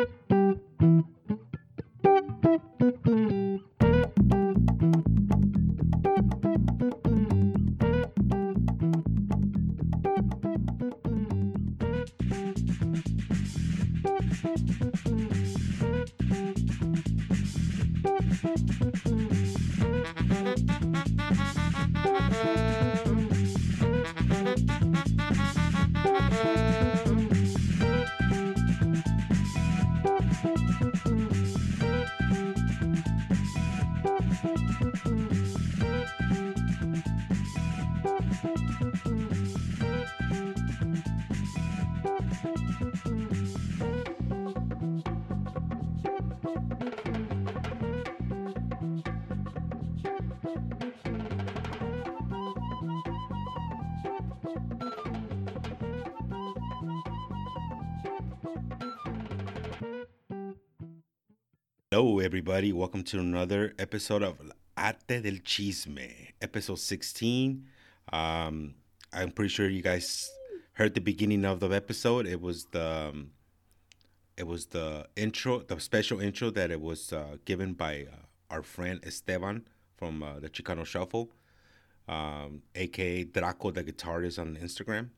Thank you. Everybody. Welcome to another episode of Arte del Chisme, episode 16. Um, I'm pretty sure you guys heard the beginning of the episode. It was the um, it was the intro, the special intro that it was uh, given by uh, our friend Esteban from uh, the Chicano Shuffle, um, aka Draco, the guitarist on Instagram.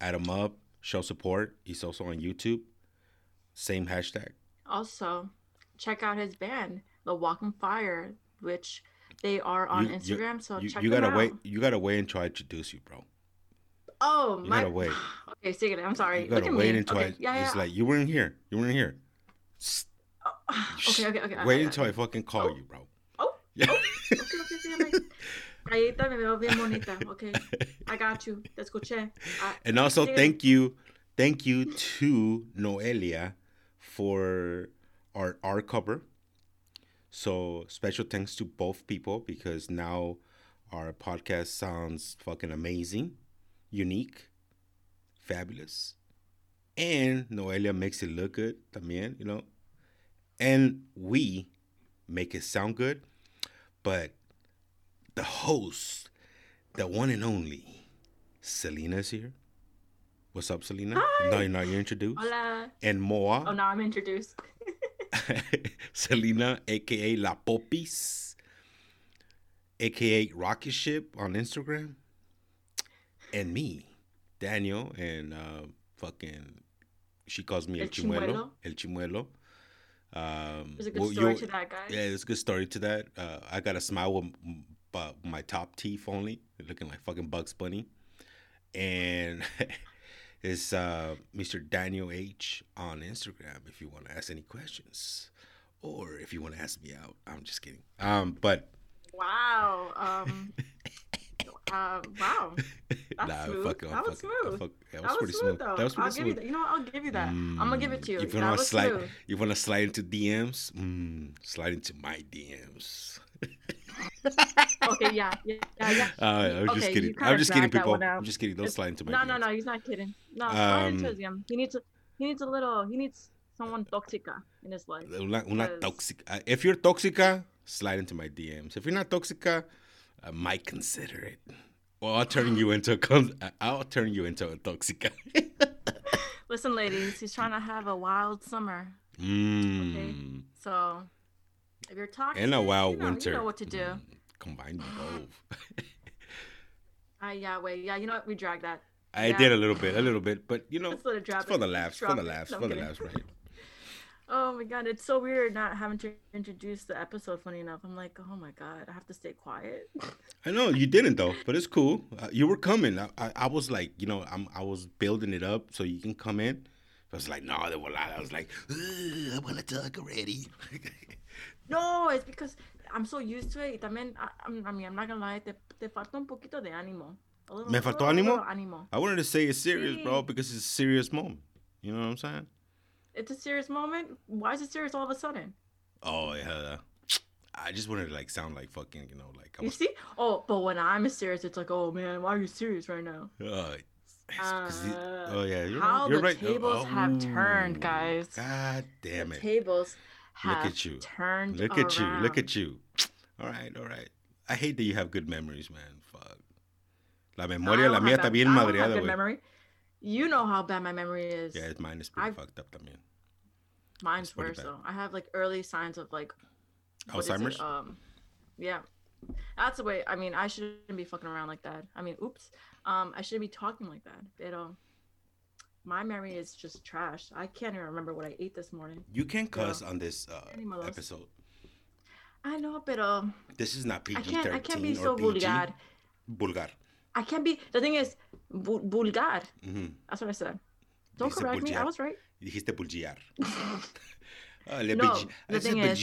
Add him up, show support. He's also on YouTube. Same hashtag. Also, check out his band, The Walking Fire, which they are on You- you- Instagram. so you, check you gotta out. wait. You gotta wait until I introduce you, bro. Oh You my! gotta wait. Okay, secret. I'm sorry. You gotta wait me. until okay, I. yeah, yeah. It's like you weren't here. You weren't here. Sst, oh, okay, okay, okay. Wait okay, until I fucking call you, bro. Oh, oh Yeah. okay, okay, sí, like, Galleta, me veo bien bonita. Okay, I got you. Let's go check. and also, thank you, thank you to Noelia for our our cover. So special thanks to both people because now our podcast sounds fucking amazing, unique, fabulous, and Noelia makes it look good. También, you know, and we make it sound good, but the host, the one and only, Selena is here. What's up, Selena? Hi. No, now you're introduced. Hola. And Moa, Oh, now I'm introduced. Selena, aka La Popis, aka Rocket Ship on Instagram, and me, Daniel, and uh, fucking, she calls me El, El Chimuelo. Chimuelo. El Chimuelo. Um, There's a good well, story to that, guys. Yeah, there's a good story to that. Uh, I got a smile with my top teeth only, looking like fucking Bugs Bunny. And it's uh, Mr. Daniel H on Instagram if you want to ask any questions. Or if you want to ask me out. I'm just kidding. Um, but Wow. Um. uh, wow. That's smooth. fuck, That was fuck, smooth. fuck- that was That was pretty smooth, smooth. though. That was pretty I'll give you smooth. You know what? I'll give you that. I'm gonna give it to you. If you to slide, smooth. you want to slide into DMs, mm, slide into my DMs. Okay, yeah, yeah, yeah. Uh, I'm Okay, just kidding. I'm just kidding, people. I'm just kidding. Don't slide into my No, DMs. no, no. He's not kidding. No, into Um, his He needs a, he needs a little. He needs someone toxica in his life. Una, una toxic. uh, If you're toxica, slide into my DMs. If you're not toxica, I might consider it. Well, I'll turn you into a. Con- I'll turn you into a toxica. Listen, ladies, he's trying to have a wild summer. mm. So if you're toxic, in a wild you know, winter. you know what to do. Mm, Combine both. Ah, yeah, wait, yeah. You know what? We dragged that. I Yeah. did a little bit, a little bit, but you know, Let's let it drop for the laughs, for the laughs, for the laughs, right? Oh my god, it's so weird not having to introduce the episode. Funny enough, I'm like, oh my god, I have to stay quiet. I know you didn't though, but it's cool. Uh, you were coming. I, I, I was like, you know, I'm, I was building it up so you can come in. I was like, no, they were a lot. I was like, I want to talk already. No, it's because I'm so used to it. Y también, I, I'm- I mean, I'm not gonna lie, te, te falta un poquito de ánimo. Little- Me faltó ánimo? ánimo. I wanted to say it's serious, bro, because it's a serious moment. You know what I'm saying? It's a serious moment. Why is it serious all of a sudden? Oh yeah. I just wanted to like sound like fucking, you know, like I You see? Oh, but when I'm serious, it's like, oh man, why are you serious right now? Uh, Uh, oh yeah, you're how right. You're the right. Oh, tables have turned, oh, guys. God damn the it! Look at you. turned Look at you. Look at you. All right, all right. I hate that you have good memories, man. Fuck. La memoria, la mía está bien I don't have madreada, güey. memory. You know how bad my memory is. Yeah, mine is pretty I've- fucked up también. Mine's worse though. I have like early signs of like what is it? Alzheimer's. Um, yeah, that's the way. I mean, I shouldn't be fucking around like that. I mean, oops. Um, I shouldn't be talking like that. Pero my memory is just trash. I can't even remember what I ate this morning. you can cuss on this uh, episode. I know, but um, This is not PG can't. I can't be thirteen so PG. vulgar. Vulgar. I can't be. The thing is, vul- vulgar. Mhm. That's what I said. Don't Dijiste correct me. I was right. Dijiste bulgiar. Le No, the thing is-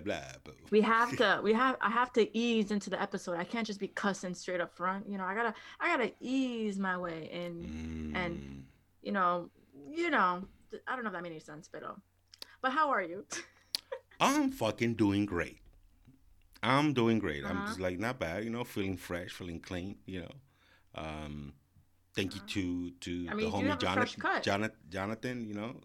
blah, blah. We have to. We have. I have to ease into the episode. I can't just be cussing straight up front. You know, I gotta. I gotta ease my way in. and- Mm. You know. You know. I don't know if that made any sense, but uh, but how are you? I'm fucking doing great. I'm doing great. I'm Uh-huh. just like not bad, you know, feeling fresh, feeling clean, you know. Um, thank you to to Uh-huh. I mean, the homie have a fresh Jonathan. Jonathan, Jonathan, you know,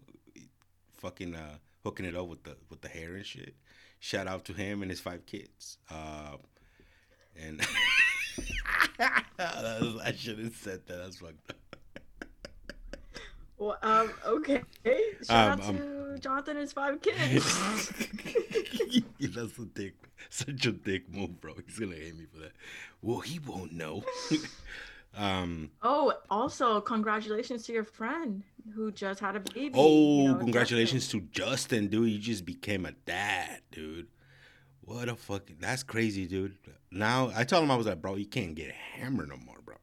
fucking uh, hooking it up with the with the hair and shit. Shout out to him and his five kids. Uh, and I should have said that. That's fucked up. Well, um. Okay. Shout Um, out um, to Jonathan and his five kids. That's a dick, such a dick move, bro. He's gonna hate me for that. Well, he won't know. um. oh, also congratulations to your friend who just had a baby. Oh, you know, congratulations to Justin, dude. You just became a dad, dude. What a fucking. That's crazy, dude. Now I told him I was like, bro, you can't get hammered no more, bro.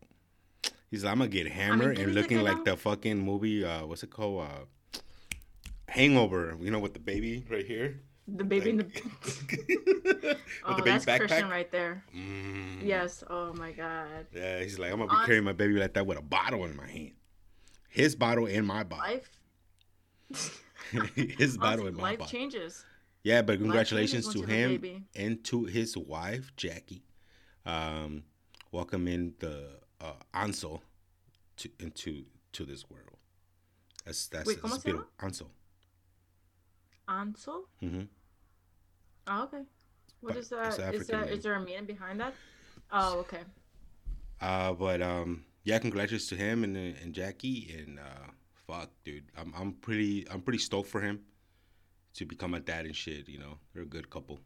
He's like, I'm gonna get hammered ¿qué and looking like the fucking movie. Uh, what's it called? Uh, Hangover. You know, with the baby right here. The baby in the. with oh, the baby that's Christian right there. Mm. Yes. Oh my God. Yeah, he's like, I'm gonna be On- carrying my baby like that with a bottle in my hand. His bottle and my bottle. Life. His bottle and my life bottle. changes. Yeah, but congratulations to you have a him and to his wife Jackie. Um, welcome in the uh, Ansel to into to this world. That's that's Wait, ¿cómo that's beautiful. Ansel. Ansel. hmm Oh, okay. What But is that? Is African that name. is there a meaning behind that? Oh, okay. Uh, but um, yeah, congratulations to him and and Jackie and uh, fuck, dude, I'm I'm pretty I'm pretty stoked for him to become a dad and shit. You know, they're a good couple.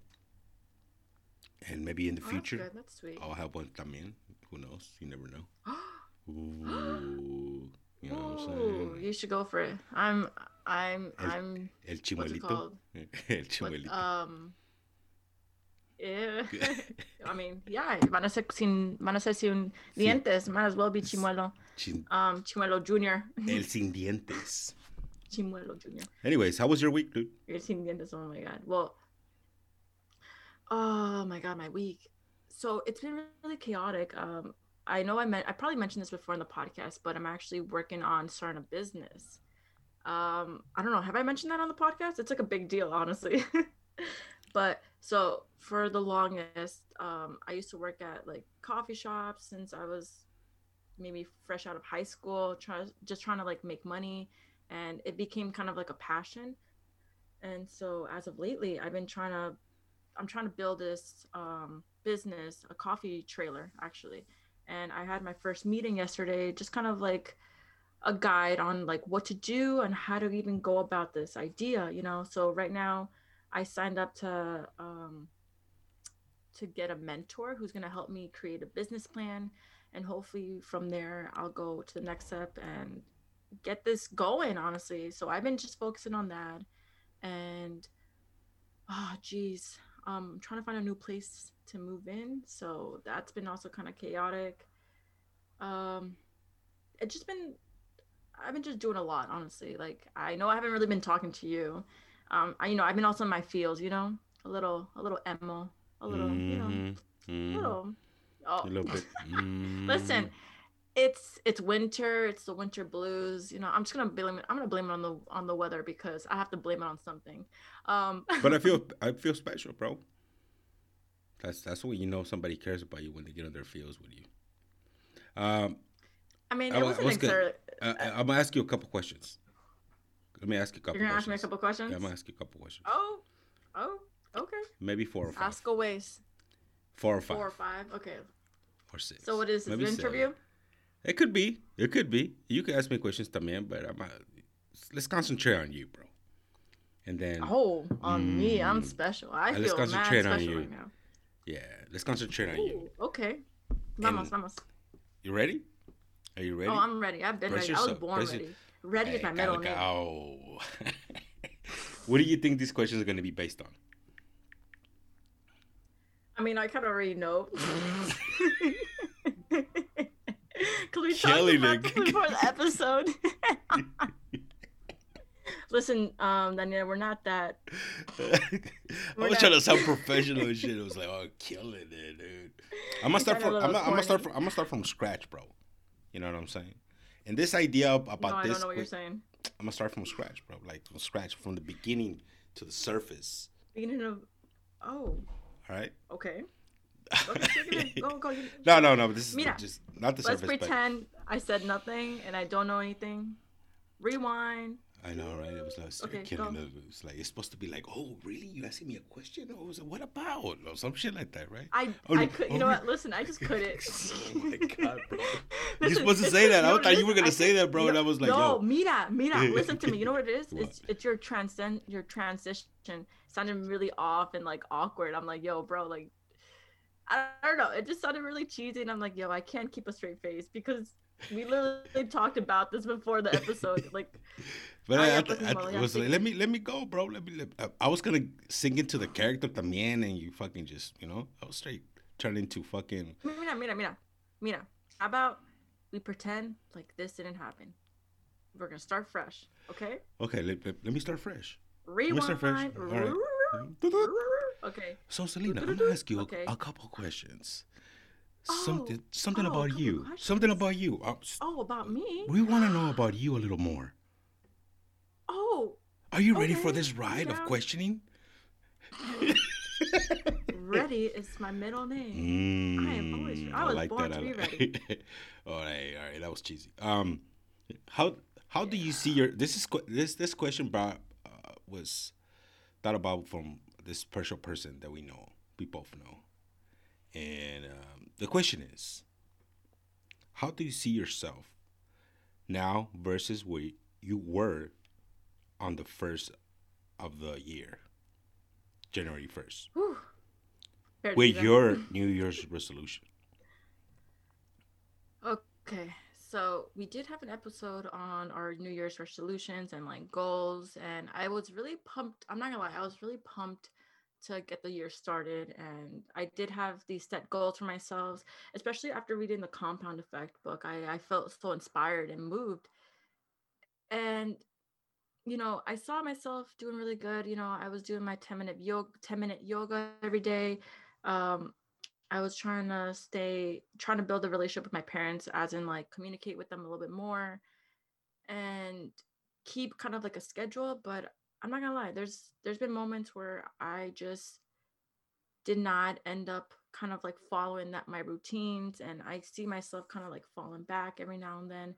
And maybe in the Oh, that's future, good. That's sweet. I'll have one también. Who knows? You never know. Ooh, you know what I'm saying? you should go for it. I'm I'm El- I'm El what's it chimuelito. What, um yeah. I mean, yeah, van a ser sin van a ser sin dientes, might as well be Chimuelo. Chin- Um Chimuelo Junior. El sin dientes. Chimuelo Junior. Anyways, how was your week, dude? You're sin dientes. Oh my god. Well, oh my god, my week. So it's been really chaotic. Um, I know I meant I probably mentioned this before in the podcast, but I'm actually working on starting a business. Um, I don't know. Have I mentioned that on the podcast? It's like a big deal, honestly. but so for the longest, um, I used to work at like coffee shops since I was maybe fresh out of high school, try, just trying to like make money, and it became kind of like a passion. And so as of lately, I've been trying to, I'm trying to build this um, business, a coffee trailer actually. And I had my first meeting yesterday, just kind of like a guide on like what to do and how to even go about this idea, you know. So right now, I signed up to um, to get a mentor who's going to help me create a business plan, and hopefully from there I'll go to the next step and get this going. Honestly, so I've been just focusing on that, and oh geez, um, I'm trying to find a new place to move in, so that's been also kind of chaotic. Um, it's just been I've been just doing a lot, honestly. Like I know I haven't really been talking to you. Um, I you know I've been also in my fields, you know, a little a little emo, a little you know, Mhm, a mhm. little. Oh, A little bit. listen, Mm. it's it's winter. It's the winter blues. You know, I'm just gonna blame it. I'm gonna blame it on the on the weather because I have to blame it on something. Um, But I feel I feel special, bro. That's that's when you know somebody cares about you when they get on their fields with you. Um, I mean, I it wa- wasn't what's good? necessarily. I, I- I'm gonna ask you a couple questions. Let me ask you a couple. You're gonna ask me a couple questions. Yeah, I'm gonna ask you a couple questions. Oh, oh, okay. Maybe four or five. Ask away. four or five. Four or five. Okay. or six. So what is this? Maybe An seven. interview? It could be. It could be. You can ask me questions también, but I'm not, let's concentrate on you, bro. and then Oh, on me, I'm Mm. special. Uh, I Let's feel mad concentrate on special you. right now. yeah, let's concentrate on you. Okay. Vamos, And- vamos. You ready? Are you ready? Oh, I'm ready. I've been Brace ready. I was yourself. born Brace your- ready. Ready is my middle name. go. what do you think these questions are going to be based on? I mean, I kind of already know. Because we talked Killing about it. this before the episode. Listen, um, Daniel, we're not that. I We're was not- trying to sound professional and shit. It was like, oh, killing it, dude. I'm gonna start from. a I'm little I'm gonna start from. I'm gonna start from scratch, bro. You know what I'm saying? And this idea about no, I this, don't know what you're saying. I'm gonna start from scratch, bro. Like from scratch, from the beginning to the surface. Beginning of. Oh, All right. okay. Okay, take. Go, go. no, no, no. This is Mira, just not the Let's surface. but- pretend I said nothing and I don't know anything. Rewind. I know, right? It was like Okay, killing it. It was like it's supposed to be like, oh, really? You asking me a question? Or was it what about? Or some shit like that, right? I, Oh, I could. You Oh, know what? Listen, I just couldn't. oh my god, bro! You're supposed to say that. I thought it you were gonna I say that, bro. you and I was like, no, yo. Mira, Mira, listen to me. You know what it is? What? It's it's your transcend your transition sounded really off and like awkward. I'm like, yo, bro, like I don't know. It just sounded really cheesy, and I'm like, yo, I can't keep a straight face because we literally talked about this before the episode. Like, But Ah, I, I, I, ni modo, ya was like, let me let me go, bro. Let me. Let, I, I was gonna sing into the character también, and you fucking just, you know, I was straight turn into fucking. mira, mira, mira, mira. How about we pretend like this didn't happen? We're gonna start fresh, okay? Okay, let, let, let me start fresh. Rewind. start fresh. All right. Okay. So Selena, I'm gonna ask you a- Okay. a, couple questions. Oh, Something, something oh, about you. Something about you. Oh, about me? We want to know about you a little more. Oh, Are you ready for this ride of questioning? ready is my middle name. I am always- Mm, I was like born that. to be ready. all right, all right, that was cheesy. Um, how how do you see your this is this this question brought uh, was thought about from this special person that we know, we both know, and um, the question is, how do you see yourself now versus where you were on the first of the year, January first, Whew. Fair to with your New Year's resolution? Okay, so we did have an episode on our New Year's resolutions and like goals, and I was really pumped. I'm not gonna lie, I was really pumped to get the year started, and I did have these set goals for myself, especially after reading the Compound Effect book. I, I felt so inspired and moved, and you know, I saw myself doing really good. You know, I was doing my 10 minute yoga, 10 minute yoga every day. Um, I was trying to stay, trying to build a relationship with my parents, as in like communicate with them a little bit more and keep kind of like a schedule. But I'm not gonna lie, there's there's been moments where I just did not end up kind of like following that my routines and I see myself kind of like falling back every now and then.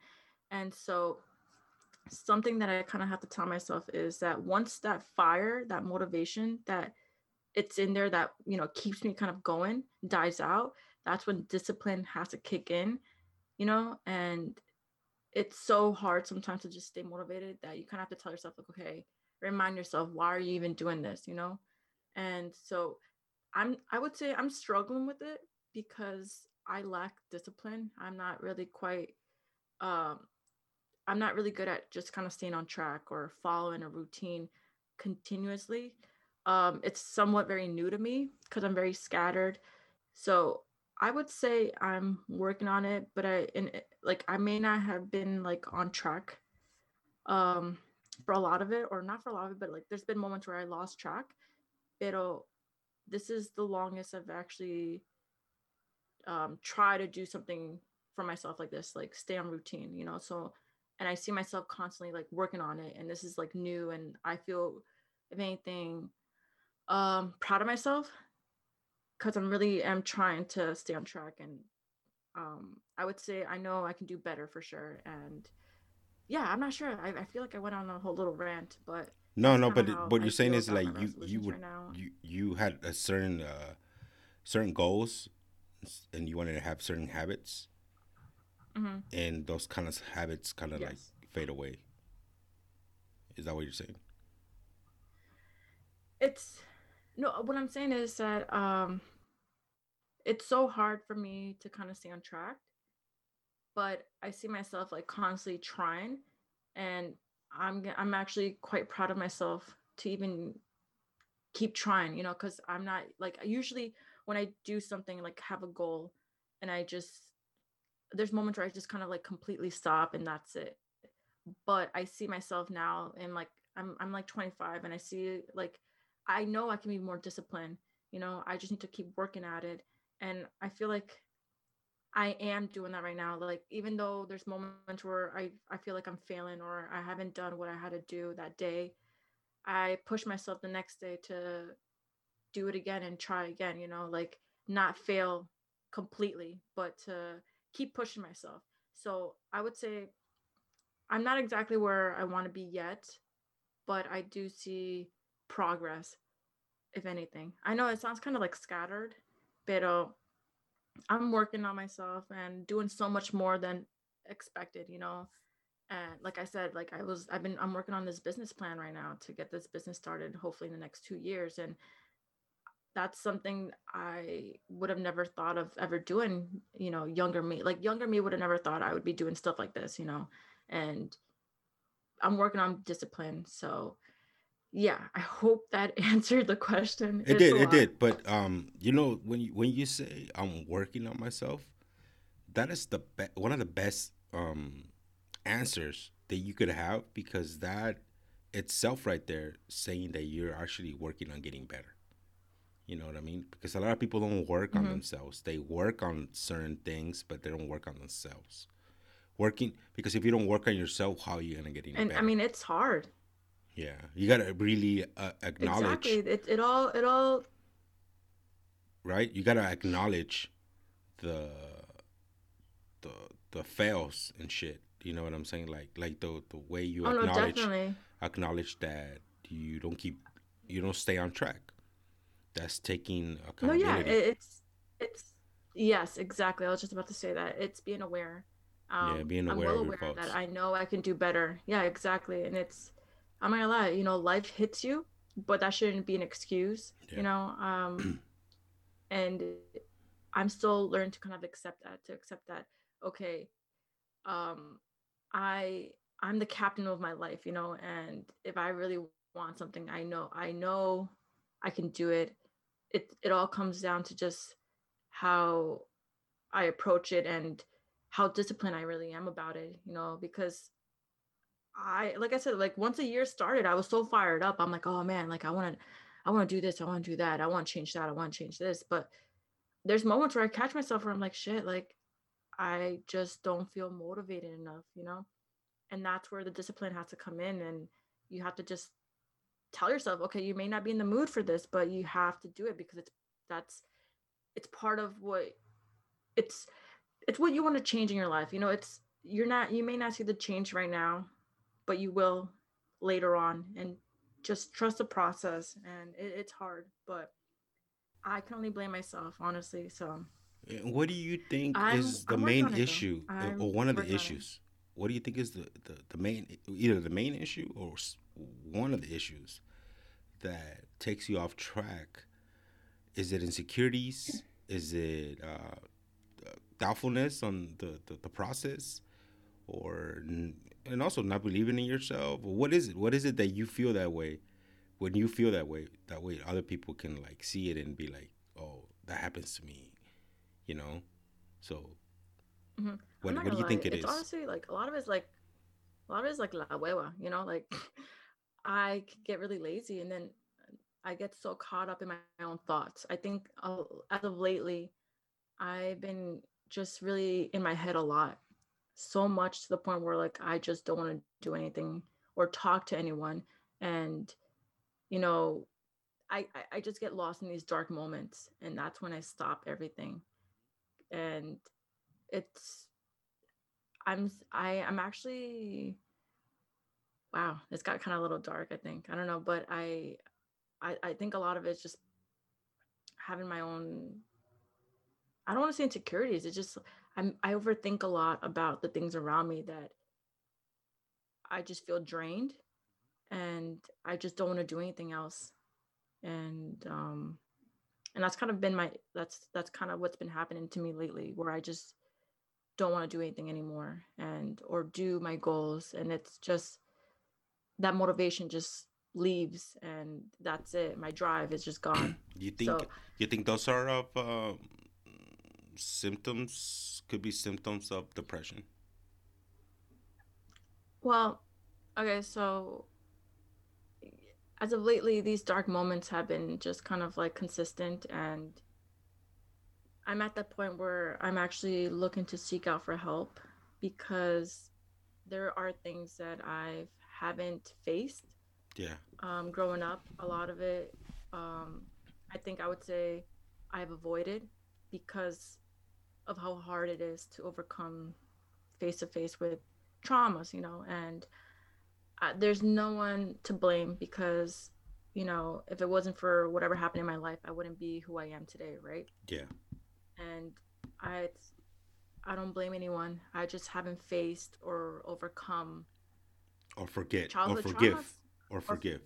And so something that I kind of have to tell myself is that once that fire, that motivation that it's in there that you know keeps me kind of going dies out that's when discipline has to kick in you know? And it's so hard sometimes to just stay motivated that you kind of have to tell yourself like okay remind yourself why are you even doing this? you know? And so i'm i would say i'm struggling with it because i lack discipline. I'm not really quite um i'm not really good at just kind of staying on track or following a routine continuously. Um it's somewhat very new to me because i'm very scattered. So i would say i'm working on it but i in like i may not have been like on track um for a lot of it or not for a lot of it but like there's been moments where i lost track. It'll this is the longest i've actually um try to do something for myself like this like stay on routine you know? So and i see myself constantly like working on it and this is like new and i feel if anything um proud of myself because i'm really am trying to stay on track and um i would say i know i can do better for sure and yeah i'm not sure i, I feel like i went on a whole little rant but No, no, but what you're saying is like you you would right now. you you had a certain uh certain goals and you wanted to have certain habits Mhm. and those kind of habits kind of like fade away. Is that what you're saying? it's no what i'm saying is that um it's so hard for me to kind of stay on track but i see myself like constantly trying and i'm i'm actually quite proud of myself to even keep trying you know because i'm not like usually when i do something like have a goal and i just there's moments where i just kind of like completely stop and that's it. But i see myself now and like i'm i'm like 25 and i see like i know i can be more disciplined you know i just need to keep working at it. And i feel like i am doing that right now like even though there's moments where i i feel like i'm failing or i haven't done what i had to do that day i push myself the next day to do it again and try again you know like not fail completely but to keep pushing myself so i would say i'm not exactly where i want to be yet but i do see progress if anything i know it sounds kind of like scattered pero I'm working on myself and doing so much more than expected, you know. And like I said, like I was I've been I'm working on this business plan right now to get this business started hopefully in the next 2 years and that's something I would have never thought of ever doing, you know, younger me. Like younger me would have never thought I would be doing stuff like this, you know. And I'm working on discipline, so yeah i hope that answered the question it it's did it did but um you know when you when you say i'm working on myself that is the be- one of the best um answers that you could have because that itself right there saying that you're actually working on getting better you know what i mean because a lot of people don't work mm-hmm. on themselves they work on certain things but they don't work on themselves working because if you don't work on yourself how are you gonna get any and better? i mean it's hard yeah, you gotta really uh, acknowledge. Exactly. It it all it all. Right, you gotta acknowledge the the the fails and shit. You know what I'm saying? Like like the the way you oh, acknowledge no, acknowledge that you don't keep you don't stay on track. That's taking accountability. No, yeah, it's it's yes, exactly. I was just about to say that it's being aware. Um, yeah, being aware. I'm well aware that I know I can do better. Yeah, exactly, and it's I'm not gonna lie, you know, life hits you, but that shouldn't be an excuse, yeah. you know. Um, and I'm still learning to kind of accept that, to accept that, okay, um, I I'm the captain of my life, you know, and if I really want something, I know I know I can do it. It it all comes down to just how I approach it and how disciplined I really am about it, you know, because I like I said, like once a year started, I was so fired up. I'm like, oh man, like I want to, I want to do this, I want to do that, I want to change that, I want to change this. But there's moments where I catch myself where I'm like, shit, like I just don't feel motivated enough, you know? And that's where the discipline has to come in and you have to just tell yourself, okay, you may not be in the mood for this, but you have to do it because it's that's it's part of what it's it's what you want to change in your life. You know, it's you're not you may not see the change right now but you will later on and just trust the process and it, it's hard but i can only blame myself honestly so. What do you think I'm, is the I'm main issue or one of the issues? What do you think is the, the, the main either the main issue or one of the issues that takes you off track is it insecurities? Is it uh, doubtfulness on the, the, the process? Or and also not believing in yourself? What is it? What is it that you feel that way? When you feel that way that way other people can like see it and be like oh that happens to me you know? So mm-hmm. what, what do you lie. think it it's is? honestly like a lot of it's like a lot of it's like la hueva you know? Like i get really lazy and then i get so caught up in my, my own thoughts i think uh, as of lately i've been just really in my head a lot so much to the point where like I just don't want to do anything or talk to anyone. And, you know, I, I just get lost in these dark moments and that's when I stop everything. And it's I'm I I'm actually wow, it's got kind of a little dark, I think. I don't know, but I I, I think a lot of it's just having my own I don't want to say insecurities. It's just I'm I overthink a lot about the things around me that I just feel drained and I just don't want to do anything else. and um and that's kind of been my that's that's kind of what's been happening to me lately where i just don't want to do anything anymore and or do my goals and it's just that motivation just leaves and that's it. My drive is just gone. You think so, you think those are of uh, symptoms could be symptoms of depression? Well okay so as of lately these dark moments have been just kind of like consistent and i'm at that point where i'm actually looking to seek out for help because there are things that i haven't faced yeah. um growing up a lot of it um i think i would say i've avoided because of how hard it is to overcome face to face with traumas you know and uh, there's no one to blame because you know if it wasn't for whatever happened in my life i wouldn't be who i am today right? Yeah. And i i don't blame anyone. I just haven't faced or overcome or forget or forgive traumas. or forgive.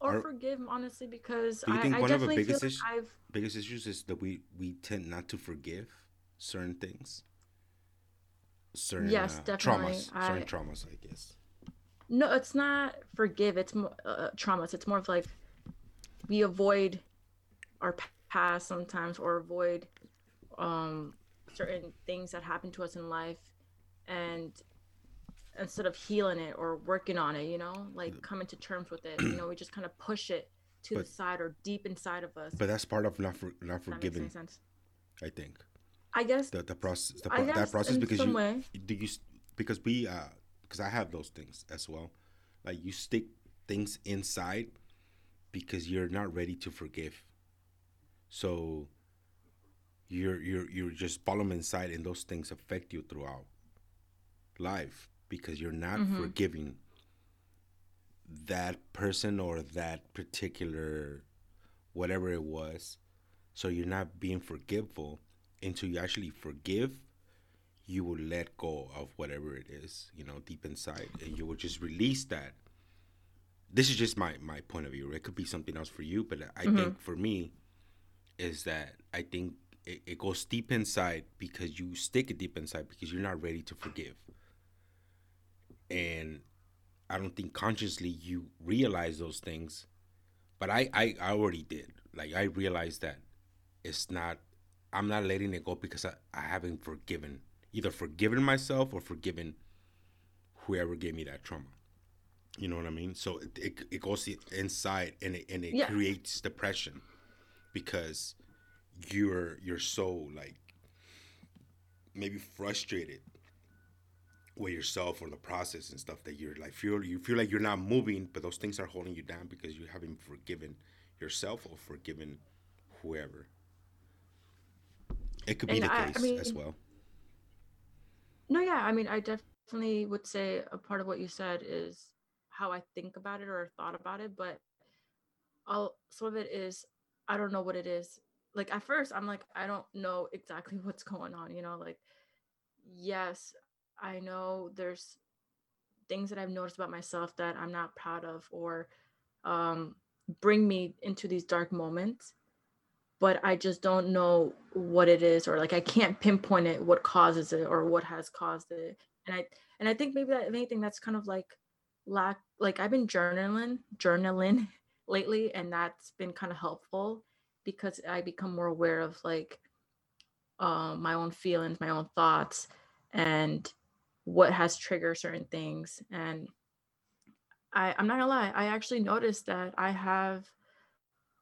Or, or, forgive honestly because do you think I, one I of the biggest issues biggest issues is that we we tend not to forgive certain things? Certain yes, uh, traumas I, certain traumas i guess. No it's not forgive it's more uh, traumas. It's more of like we avoid our past sometimes or avoid um certain things that happen to us in life. And instead of healing it or working on it you know like coming to terms with it you know we just kind of push it to but, the side or deep inside of us but that's part of not for, not forgiving i think i guess the, the process the pro- that process because you way. do you because we uh because I have those things as well. Like you stick things inside because you're not ready to forgive. So you're you're you're just bottom inside and those things affect you throughout life because you're not mm-hmm. forgiving that person or that particular whatever it was. So you're not being forgiveful until you actually forgive you will let go of whatever it is, you know, deep inside, and you will just release that. This is just my my point of view. It could be something else for you, but I mm-hmm. think for me, is that I think it, it goes deep inside because you stick it deep inside because you're not ready to forgive, and I don't think consciously you realize those things, but I I, I already did. Like I realized that it's not. I'm not letting it go because I, I haven't forgiven either forgiven myself or forgiven whoever gave me that trauma. You know what I mean? So it, it, it goes inside and it, and it yeah. creates depression because you're you're so like maybe frustrated with yourself or the process and stuff that you're like feel you feel like you're not moving, but those things are holding you down because you haven't forgiven yourself or forgiven whoever. It could be and the I, case I mean, as well. No, yeah. I mean, I definitely would say a part of what you said is how I think about it or thought about it, but all some of it is I don't know what it is. Like at first, I'm like, I don't know exactly what's going on, you know, like yes, I know there's things that I've noticed about myself that I'm not proud of or um bring me into these dark moments but I just don't know what it is or like I can't pinpoint it what causes it or what has caused it. And I and I think maybe that if anything that's kind of like lack like I've been journaling journaling lately and that's been kind of helpful because I become more aware of like um, my own feelings, my own thoughts and what has triggered certain things and I, I'm not gonna lie, I actually noticed that I have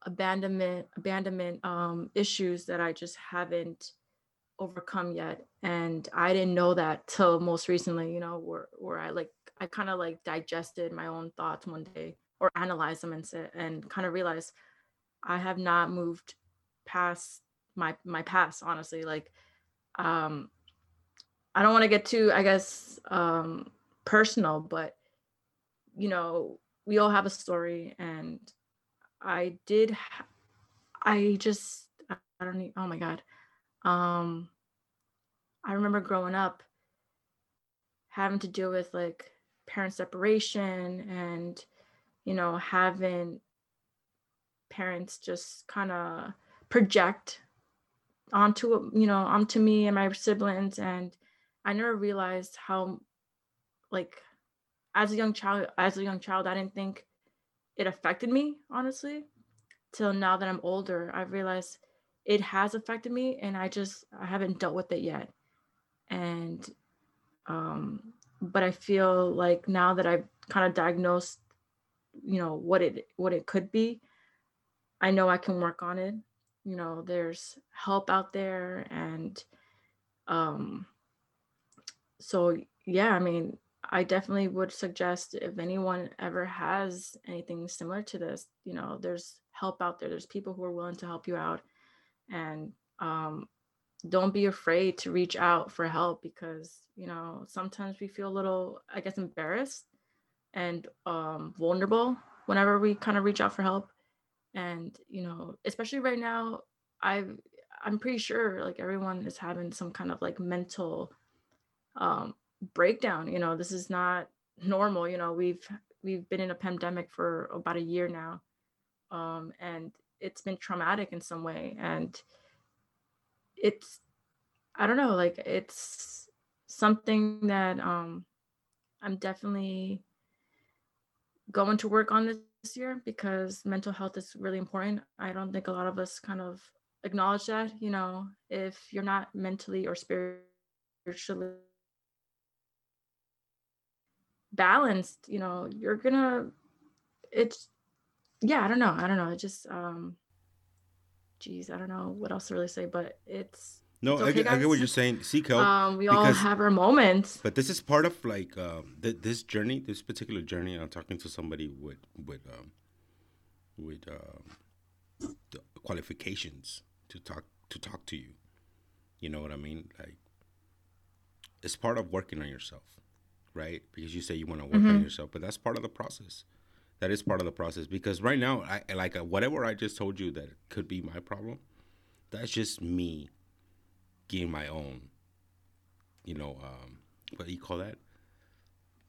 abandonment abandonment um, issues that I just haven't overcome yet and I didn't know that till most recently you know where where I like I kind of like digested my own thoughts one day or analyzed them and said and kind of realized I have not moved past my my past honestly like um I don't want to get too I guess um personal but you know we all have a story and I did ha- I just I don't need oh my god. Um I remember growing up having to deal with like parent separation and you know having parents just kind of project onto you know onto me and my siblings and i never realized how like as a young child as a young child i didn't think it affected me honestly till now that i'm older i've realized it has affected me and i just i haven't dealt with it yet. And um but i feel like now that i've kind of diagnosed you know what it what it could be i know i can work on it. You know there's help out there and um so yeah i mean i definitely would suggest if anyone ever has anything similar to this you know there's help out there there's people who are willing to help you out and um don't be afraid to reach out for help because you know sometimes we feel a little i guess embarrassed and um vulnerable whenever we kind of reach out for help. And you know especially right now i've i'm pretty sure like everyone is having some kind of like mental um breakdown you know this is not normal you know we've we've been in a pandemic for about a year now um and it's been traumatic in some way and it's i don't know like it's something that um i'm definitely going to work on this year because mental health is really important. I don't think a lot of us kind of acknowledge that, you know, if you're not mentally or spiritually balanced, you know, you're gonna it's yeah, I don't know. I don't know. It just um geez, I don't know what else to really say, but it's no, it's I, okay, get, I get what you're saying. Seek help. Um, we all because have our moments. but this is part of like um, th- this journey, this particular journey. I'm talking to somebody with with um, with um, the qualifications to talk to talk to you. You know what I mean? Like it's part of working on yourself, right? Because you say you want to work on hmm yourself, but that's part of the process. That is part of the process because right now, I like uh, whatever I just told you that could be my problem. That's just me getting my own, you know, um, what do you call that?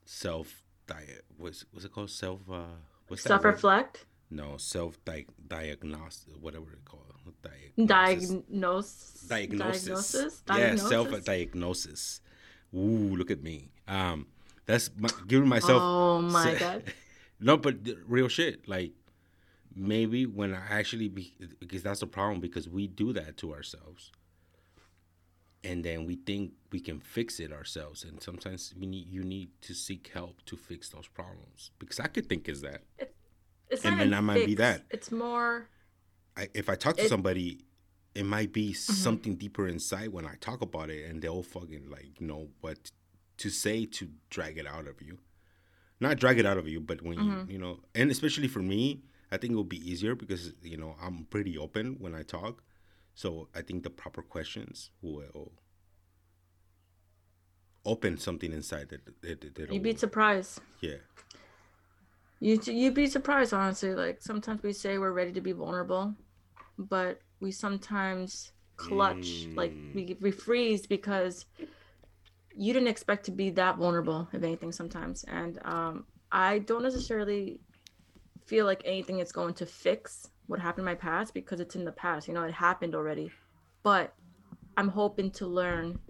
Self diet. What's what's it called? Self. Uh, what's Self reflect, No, self di- diagnostic, whatever it called, diagnosis, diagnose, diagnosis. diagnosis, Yeah, self diagnosis. diagnosis. Ooh, look at me. Um, that's my, giving myself. Oh my God. no, but real shit. Like maybe when I actually be because that's the problem because we do that to ourselves, and then we think we can fix it ourselves, and sometimes we need you need to seek help to fix those problems because I could think is that, It, it's and then that might be that. It's more I, if I talk to it. somebody, it might be mhm. something deeper inside when I talk about it, and they'll fucking like know what to say to drag it out of you. Not drag it out of you, but when you Mhm. you know, and especially for me, I think it will be easier because you know I'm pretty open when I talk, so I think the proper questions will open something inside that that, that You'd be surprised. yeah You you'd be surprised, honestly. Like sometimes we say we're ready to be vulnerable, but we sometimes clutch, like mm, we we freeze because you didn't expect to be that vulnerable, if anything, sometimes. And um, I don't necessarily feel like anything is going to fix what happened in my past because it's in the past. You know, it happened already. But I'm hoping to learn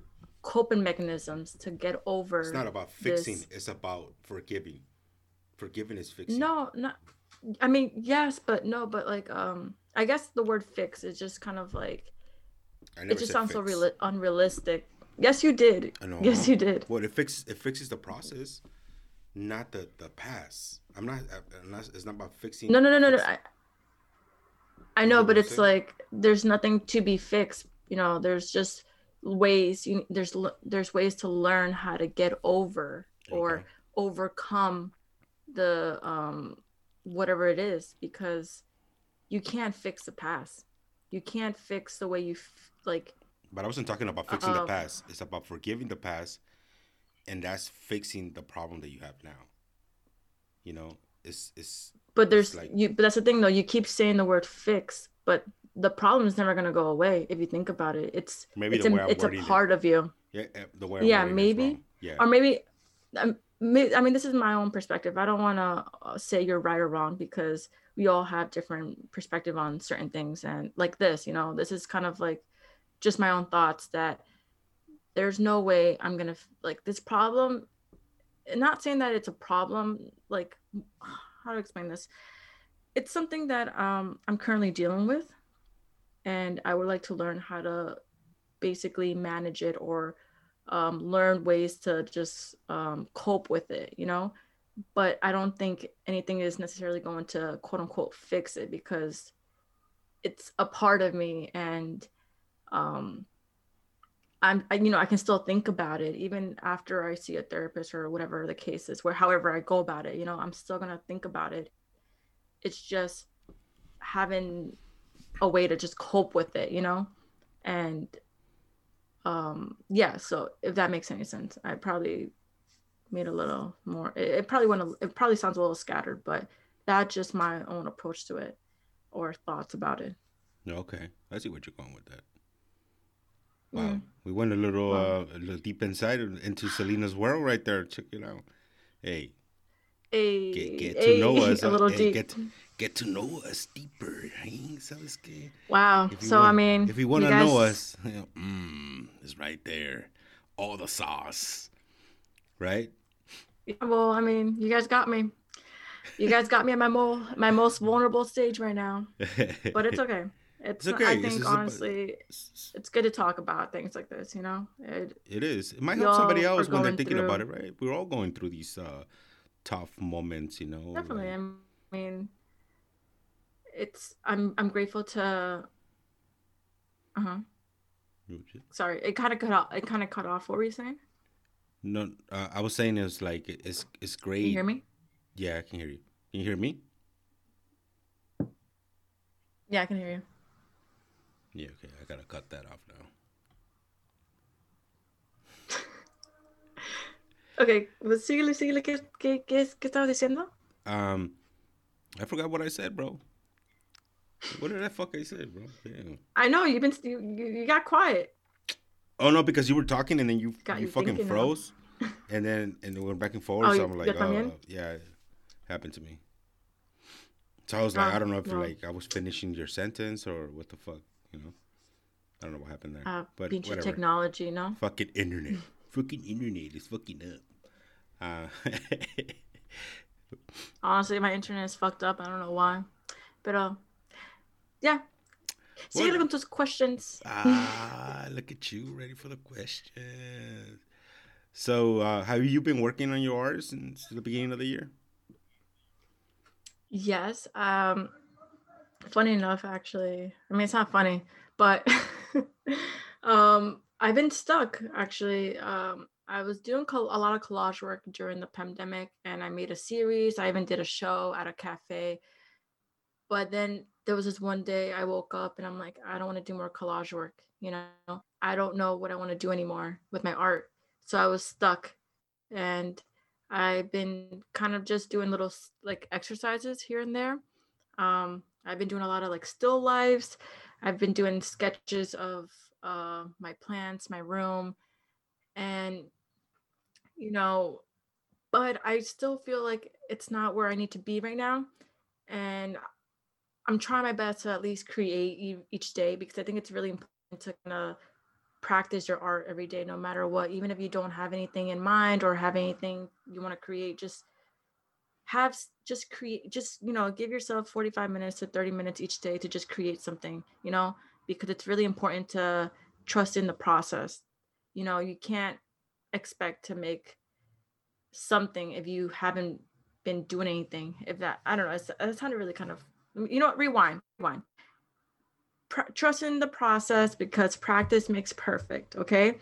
coping mechanisms to get over. it's not about fixing, this. it's about forgiving. Forgiving is fixing. No, not. I mean, yes, but no, but like, um, I guess the word fix is just kind of like I it just sounds so fix. real unrealistic. Yes, you did. I know. Yes, you did. Well, it fixes it fixes the process, not the the past. I'm not. I'm not it's not about fixing. No, no, no, no, no. I, I know, but it's like there's nothing to be fixed. You know, there's just ways. You there's there's ways to learn how to get over or Okay. overcome the um whatever it is because you can't fix the past. You can't fix the way you f- like. But I wasn't talking about fixing the Um, past. It's about forgiving the past, and that's fixing the problem that you have now. You know, it's it's but it's there's like you but that's the thing though you keep saying the word fix but the problem is never going to go away if you think about it it's maybe it's the a way I'm it's a wording it. part of you Yeah, eh, the way I'm yeah wording it is maybe. Yeah. or maybe um, I mean, this is my own perspective. I don't want to uh, say you're right or wrong because we all have different perspective on certain things. And like this, you know, this is kind of like just my own thoughts that there's no way I'm gonna like this problem. Not saying that it's a problem. Like, how to explain this? It's something that um, I'm currently dealing with, and I would like to learn how to basically manage it or um, learn ways to just um, cope with it, you know? But I don't think anything is necessarily going to quote unquote fix it because it's a part of me and um, I'm, I, you know, I can still think about it even after I see a therapist or whatever the case is, where however I go about it, you know, I'm still to think about it. It's just having a way to just cope with it, you know? And um yeah so if that makes any sense i probably made a little more it, it probably went a, it probably sounds a little scattered but that's just my own approach to it or thoughts about it okay i see what you're going with that wow mm. we went a little wow. uh a little deep inside into selena's world right there check it out hey a, get, get to a, know us a little deep get, get to know us deeper. Wow. So want, I mean, if you want to guys... know us, mm, it's right there. All the sauce, right? Yeah, well, I mean, you guys got me. You guys got me at my mo- my most vulnerable stage right now, but it's okay. It's, it's okay. I think honestly, it's good to talk about things like this. You know, it, it is. It might help somebody else when they're thinking through... about it, right? We're all going through these uh, tough moments, you know. Definitely. Like... I mean, it's I'm I'm grateful to. Uh huh. Sorry, it kind of cut off. It kind of cut off. What were you saying? No, uh, I was saying it's like it's it's great. Can you hear me? Yeah, I can hear you. Can you hear me? Yeah, I can hear you. Yeah, okay. I gotta cut that off now. ok, pues síguele, síguele. ¿Qué, qué, qué, qué estabas diciendo? Um, I forgot what I said, bro. What did that fuck I say, bro? Damn. I know you've been you, you got quiet. Oh no, because you were talking and then you got you fucking froze, and then and we went back and forth. Oh, so I'm like, oh yeah, it happened to me. So I was like, uh, I don't know if no. like I was finishing your sentence or what the fuck, you know. I don't know what happened there. Uh, but whatever. technology, no. Fucking internet. fucking internet is fucking up. Uh, Honestly, my internet is fucked up. I don't know why, but uh, yeah. Síguele con tus questions. Ah, look at you, ready for the questions. So, uh, have you been working on your art since the beginning of the year? Yes. Um, funny enough, actually. I mean, it's not funny, but um, I've been stuck. Actually, um, I was doing a lot of collage work during the pandemic, and I made a series. I even did a show at a cafe. But then there was this one day I woke up and I'm like, I don't want to do more collage work. You know, I don't know what I want to do anymore with my art. So I was stuck and I've been kind of just doing little like exercises here and there. Um, I've been doing a lot of like still lives. I've been doing sketches of uh, my plants, my room, and you know, but I still feel like it's not where I need to be right now. And I'm trying my best to at least create each day because I think it's really important to kind of practice your art every day, no matter what. Even if you don't have anything in mind or have anything you want to create, just have just create just you know give yourself 45 minutes to 30 minutes each day to just create something you know because it's really important to trust in the process you know you can't expect to make something if you haven't been doing anything if that i don't know it's, it sounded really kind of mm, you know what? Rewind, rewind. Pr- trust in the process because practice makes perfect. Okay.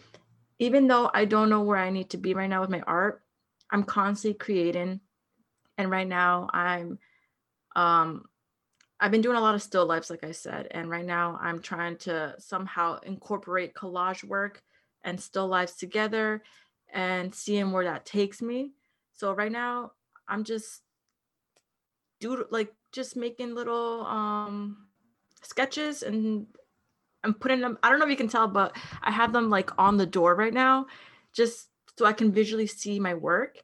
Even though I don't know where I need to be right now with my art, I'm constantly creating. And right now I'm, um, I've been doing a lot of still lifes, like I said. And right now I'm trying to somehow incorporate collage work and still lives together and seeing where that takes me. So right now I'm just do like just making little um sketches and I'm putting them I don't know if you can tell but I have them like on the door right now just so I can visually see my work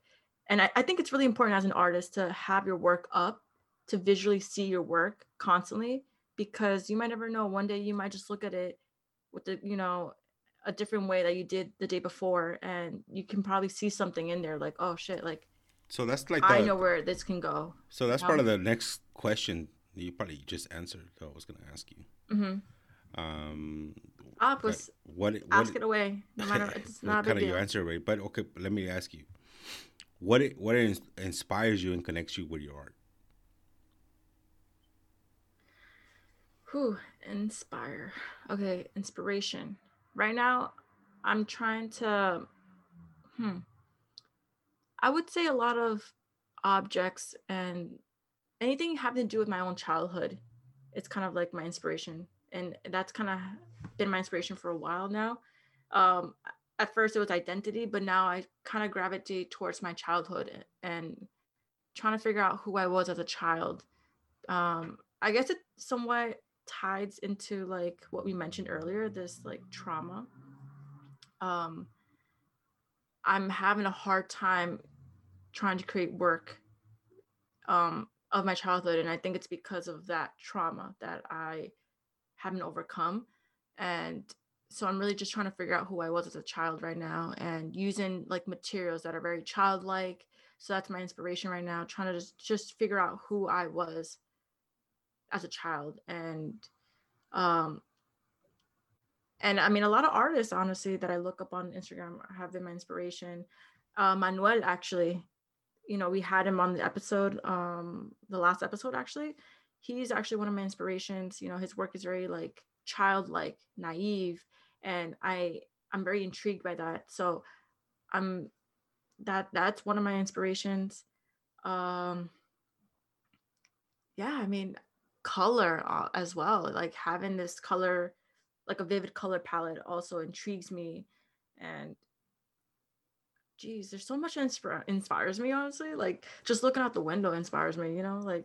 and I, I think it's really important as an artist to have your work up to visually see your work constantly because you might never know. One day you might just look at it with the you know a different way that you did the day before and you can probably see something in there like oh shit like so that's like the, i know where this can go. So that's part of the next question you probably just answered that i was going to ask you. Mm-hmm. um ah, pues, what, what ask it away no matter it's not a kind of your answer away but okay let me ask you what it, what it inspires you and connects you with your art Who inspire. Okay, inspiration. Right now, I'm trying to. Hmm. I would say a lot of objects and anything having to do with my own childhood. It's kind of like my inspiration, and that's kind of been my inspiration for a while now. Um, at first, it was identity, but now I kind of gravitate towards my childhood and trying to figure out who I was as a child. Um, I guess it somewhat ties into like what we mentioned earlier this like trauma um i'm having a hard time trying to create work um of my childhood and i think it's because of that trauma that i haven't overcome and so i'm really just trying to figure out who i was as a child right now and using like materials that are very childlike. So that's my inspiration right now trying to just just figure out who i was as a child and um and i mean a lot of artists honestly that i look up on instagram have been my inspiration. Uh, manuel actually you know we had him on the episode um the last episode actually. He's actually one of my inspirations. You know his work is very like childlike naive and i i'm very intrigued by that. So i'm that that's one of my inspirations. Um yeah i mean color uh, as well like having this color like a vivid color palette also intrigues me. And geez there's so much insp- inspires me honestly. Like just looking out the window inspires me you know like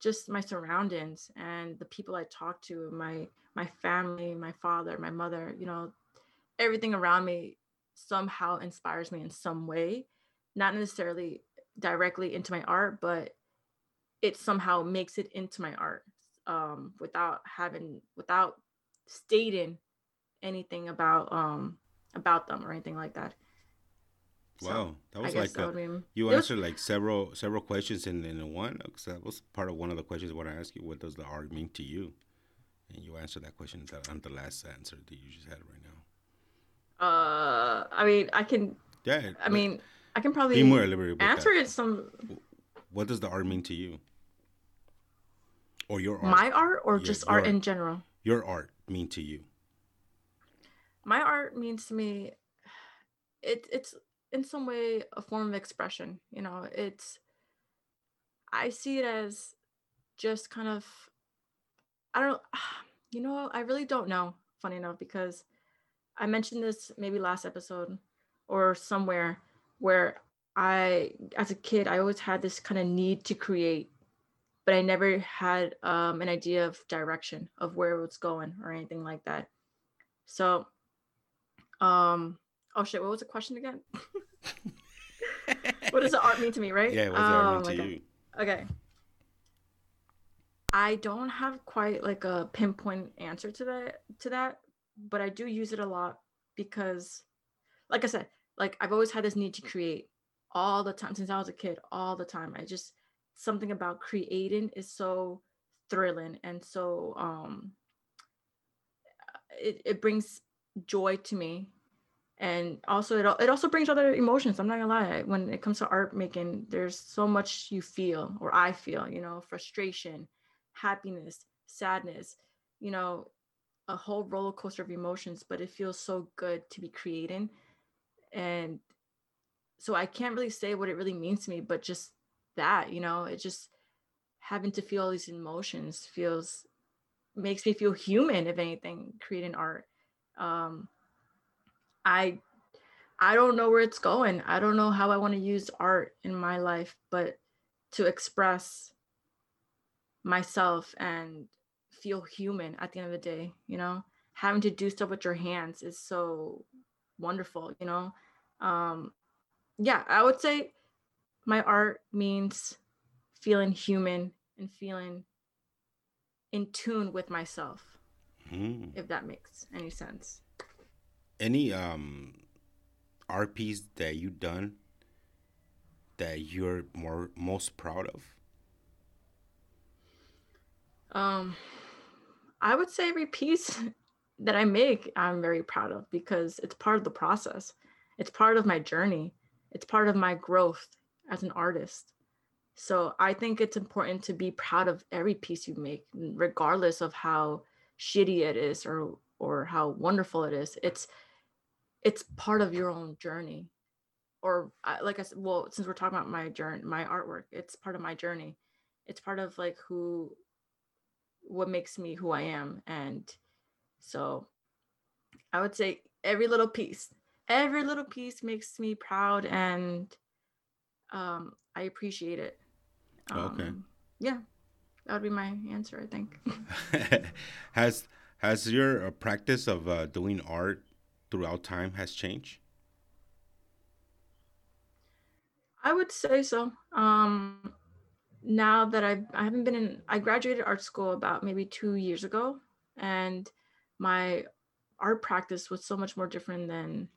just my surroundings and the people i talk to my my family my father my mother you know everything around me somehow inspires me in some way not necessarily directly into my art but it somehow makes it into my art um, without having without stating anything about um about them or anything like that. So, wow, that was like a, mean, you answered like several several questions in in one. Because that was part of one of the questions I want to ask you. What does the art mean to you? And you answered that question on the last answer that you just had right now. Uh, I mean, I can. Yeah. I mean, I can probably be more answer that. it some. What does the art mean to you? or your art? My art or just art in general? Your art mean to you? My art means to me it it's in some way a form of expression, you know, it's I see it as just kind of I don't you know, I really don't know, funny enough, because I mentioned this maybe last episode or somewhere where I, as a kid, I always had this kind of need to create but I never had um, an idea of direction of where it was going or anything like that. So, um, oh shit, what was the question again? what does the art mean to me, right? Yeah, what does oh, art mean to God. you? Okay. I don't have quite like a pinpoint answer to that to that, but I do use it a lot because like I said, like I've always had this need to create all the time since I was a kid, all the time. I just something about creating is so thrilling and so um it, it brings joy to me and also it, it also brings other emotions i'm not gonna lie. When it comes to art making there's so much you feel or i feel you know frustration happiness sadness you know a whole roller coaster of emotions but it feels so good to be creating. And so i can't really say what it really means to me but just that you know it just having to feel all these emotions feels makes me feel human if anything creating art. Um i i don't know where it's going. I don't know how i want to use art in my life but to express myself and feel human at the end of the day you know? Having to do stuff with your hands is so wonderful you know? Um yeah i would say my art means feeling human and feeling in tune with myself Mm. if that makes any sense Any um piece that you done that you're more most proud of? um i would say every piece that i make i'm very proud of because it's part of the process. It's part of my journey. It's part of my growth as an artist. So i think it's important to be proud of every piece you make regardless of how shitty it is or or how wonderful it is. It's it's part of your own journey. Or like i said well since we're talking about my journey my artwork it's part of my journey. It's part of like who what makes me who i am. And so i would say every little piece every little piece makes me proud and um i appreciate it. Okay. Um, yeah that would be my answer i think. Has has your uh, practice of uh, doing art throughout time has changed? I would say so. Um, now that I've, I haven't been in, I graduated art school about maybe two years ago, and my art practice was so much more different than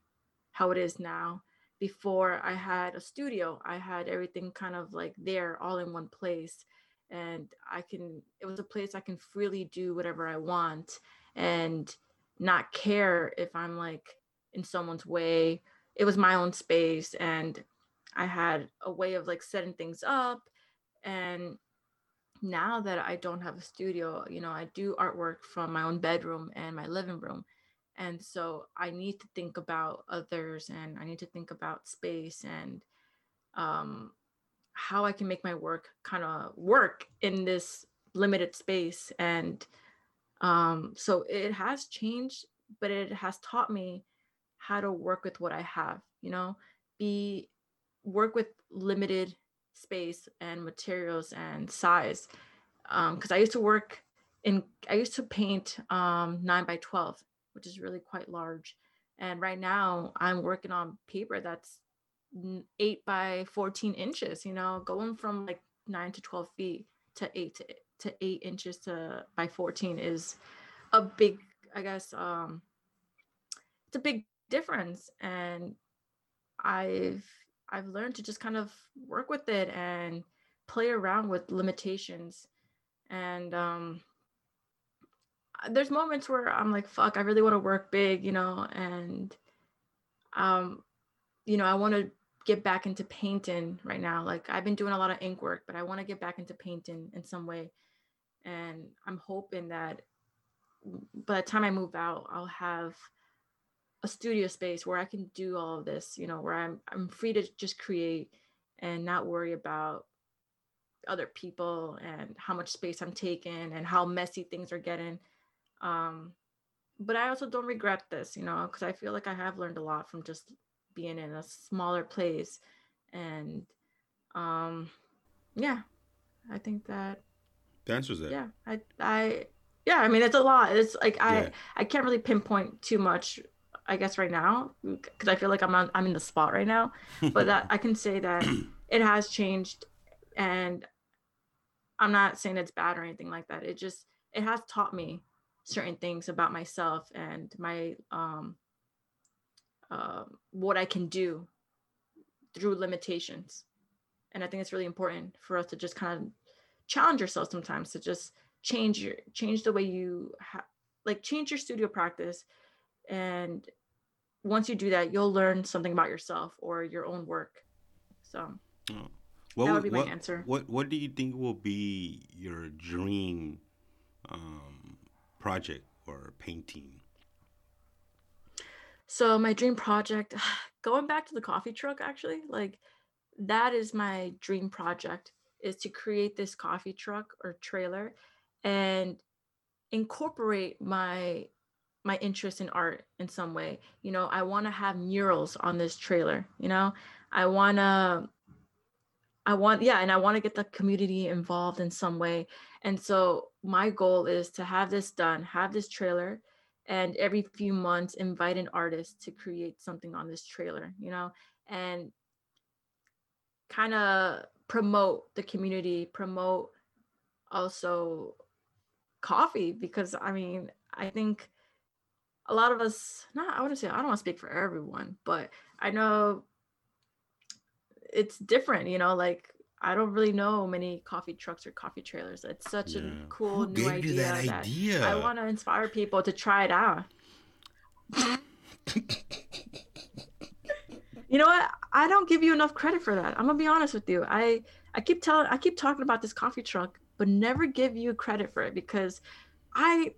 how it is now. Before I had a studio, I had everything kind of like there all in one place. And I can, it was a place I can freely do whatever I want and not care if I'm like in someone's way. It was my own space and I had a way of like setting things up. And now that I don't have a studio, you know, I do artwork from my own bedroom and my living room. And so I need to think about others and I need to think about space and um, how I can make my work kind of work in this limited space. And um, so it has changed, but it has taught me how to work with what I have, you know, be work with limited space and materials and size. Because I used to work in, I used to paint um, nine by 12, which is really quite large. And right now I'm working on paper that's eight by 14 inches, you know, going from like nine to 12 feet to eight to, to eight inches to by 14 is a big, I guess, um, it's a big difference. And I've I've learned to just kind of work with it and play around with limitations. And um, there's moments where I'm like, fuck, I really want to work big, you know, and um, you know, I want to get back into painting right now. Like I've been doing a lot of ink work, but I want to get back into painting in some way. And I'm hoping that by the time I move out, I'll have a studio space where I can do all of this, you know, where I'm I'm free to just create and not worry about other people and how much space I'm taking and how messy things are getting. Um, but I also don't regret this, you know, because I feel like I have learned a lot from just being in a smaller place. And um, yeah, I think that The answer's it. yeah, I I yeah, I mean it's a lot. It's like I Yeah. I can't really pinpoint too much, I guess right now because I feel like I'm on I'm in the spot right now. But that I can say that it has changed, and I'm not saying it's bad or anything like that. It just it has taught me certain things about myself and my um uh, what I can do through limitations. And I think it's really important for us to just kind of challenge yourself sometimes to just change your change the way you ha- like change your studio practice and once you do that you'll learn something about yourself or your own work so What That would be my answer. What What do you think will be your dream um, project or painting? so my dream project going back to the coffee truck actually like that is my dream project is to create this coffee truck or trailer and incorporate my my interest in art in some way. You know i want to have murals on this trailer you know? I want to i want yeah and i want to get the community involved in some way. And so my goal is to have this done have this trailer and every few months invite an artist to create something on this trailer you know? And kind of promote the community, promote also coffee because I mean, I think a lot of us not I wouldn't say I don't want to speak for everyone, but I know it's different, you know, like I don't really know many coffee trucks or coffee trailers. It's such Yeah. a cool Who new gave idea, you that that idea? I want to inspire people to try it out. You know what? I don't give you enough credit for that. I'm gonna be honest with you. I I keep telling I keep talking about this coffee truck, but never give you credit for it because I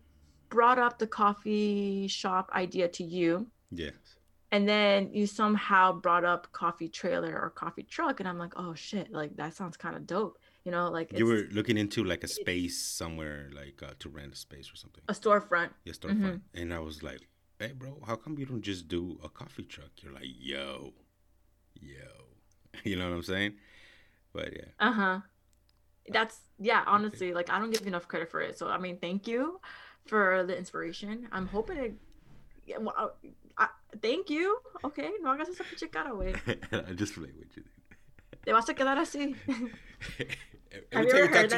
brought up the coffee shop idea to you yes. and then you somehow brought up coffee trailer or coffee truck and I'm like, "Oh shit, like that sounds kind of dope." You know, like You were looking into like a space somewhere, like uh, to rent a space or something. a storefront. Your storefront. Mm-hmm. And I was like, hey, bro, how come you don't just do a coffee truck? You're like, yo, yo. You know what I'm saying? But yeah. Uh-huh. That's yeah, honestly, like I don't give enough credit for it. So I mean, thank you for the inspiration. I'm hoping it yeah, well, uh, I, thank you. Okay, no hagas esa pinche cara, güey. I just play with you. Te vas a quedar así. Every you time you talk to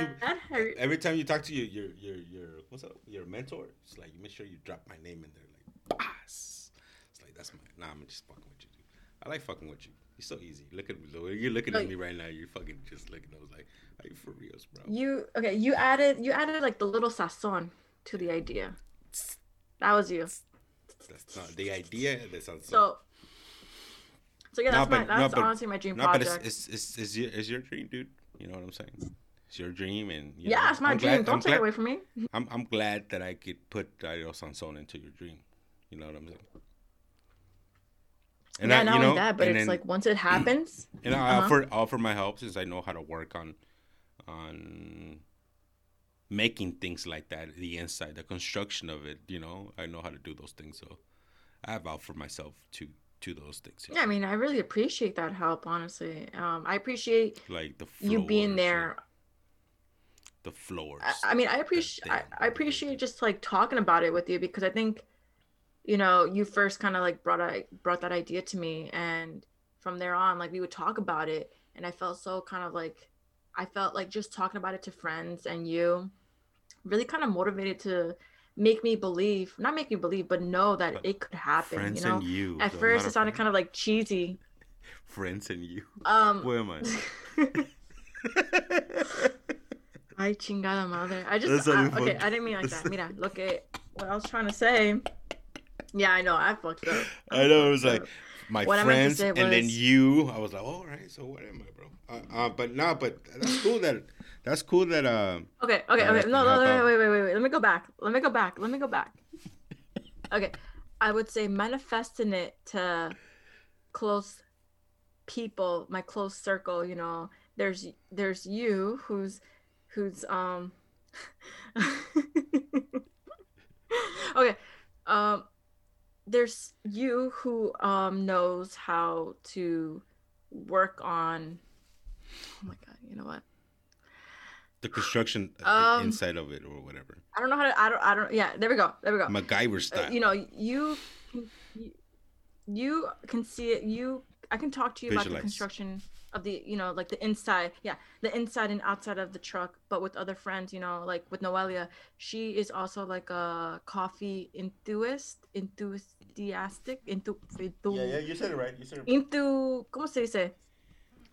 you- every time you talk to your your your, your what's up your mentor, it's like you make sure you drop my name in there, like boss. It's like that's my nah. I'm just fucking with you, dude. I like fucking with you. You're so easy. Look at me. the way You're looking at me right now. You're fucking just looking. I was like, are you for reals, bro? You okay, you added you added like the little sazon to the idea. That was you. That's not the idea. That sounds So so yeah, No, that's my but- no, that's but- honestly my dream No, but project. it's, it's, it's, it's, your, it's your dream, dude. You know what I'm saying? It's your dream, and you yeah, know, it's my I'm dream. glad- Don't I'm take glad, it away from me. I'm, I'm glad that I could put Dario Sanson into your dream. You know what I'm saying? Yeah, I- not you only that, but it's then- like once it happens, and I uh-huh. offer offer my help since I know how to work on on making things like that, the inside, the construction of it. You know, I know how to do those things, so I have offered myself to to those things. yeah, I mean, I really appreciate that help. Honestly, um, I appreciate like the you being there. the floors. I, I mean, I appreciate I, I appreciate just like talking about it with you because I think, you know, you first kind of like brought I brought that idea to me, and from there on, like we would talk about it, and I felt so kind of like, I felt like just talking about it to friends and you, really kind of motivated to make me believe, not make me believe, but know that But it could happen. friends you know, and you. at first it sounded friend. kind of like cheesy. friends and you. Um, Where am I? Ay, chingada madre. I just, I, okay. I didn't mean like that. Mira, look at what I was trying to say. Yeah, I know. I fucked up. I know it was like my What I friends and then you. I was like, all right, so what am I, bro? Uh, uh, but no, but that's cool that that's cool that uh, Okay, okay, okay. No, no, wait, wait, wait, wait. Let me go back. Let me go back. Let me go back. Okay. I would say manifesting it to close people, my close circle, you know. There's there's you who's who's um Okay. Um there's you who um knows how to work on Oh my god, you know what? the construction Um, inside of it or whatever, I don't know how to I don't I don't yeah, there we go. There we go. MacGyver Uh, style. you know you, can- you you can see it you i can talk to you about the construction of the you know like the inside yeah the inside and outside of the truck but with other friends you know like with noelia she is also like a coffee enthusiast enthusiastic into, into you said it right. You said it right. into ¿cómo se dice?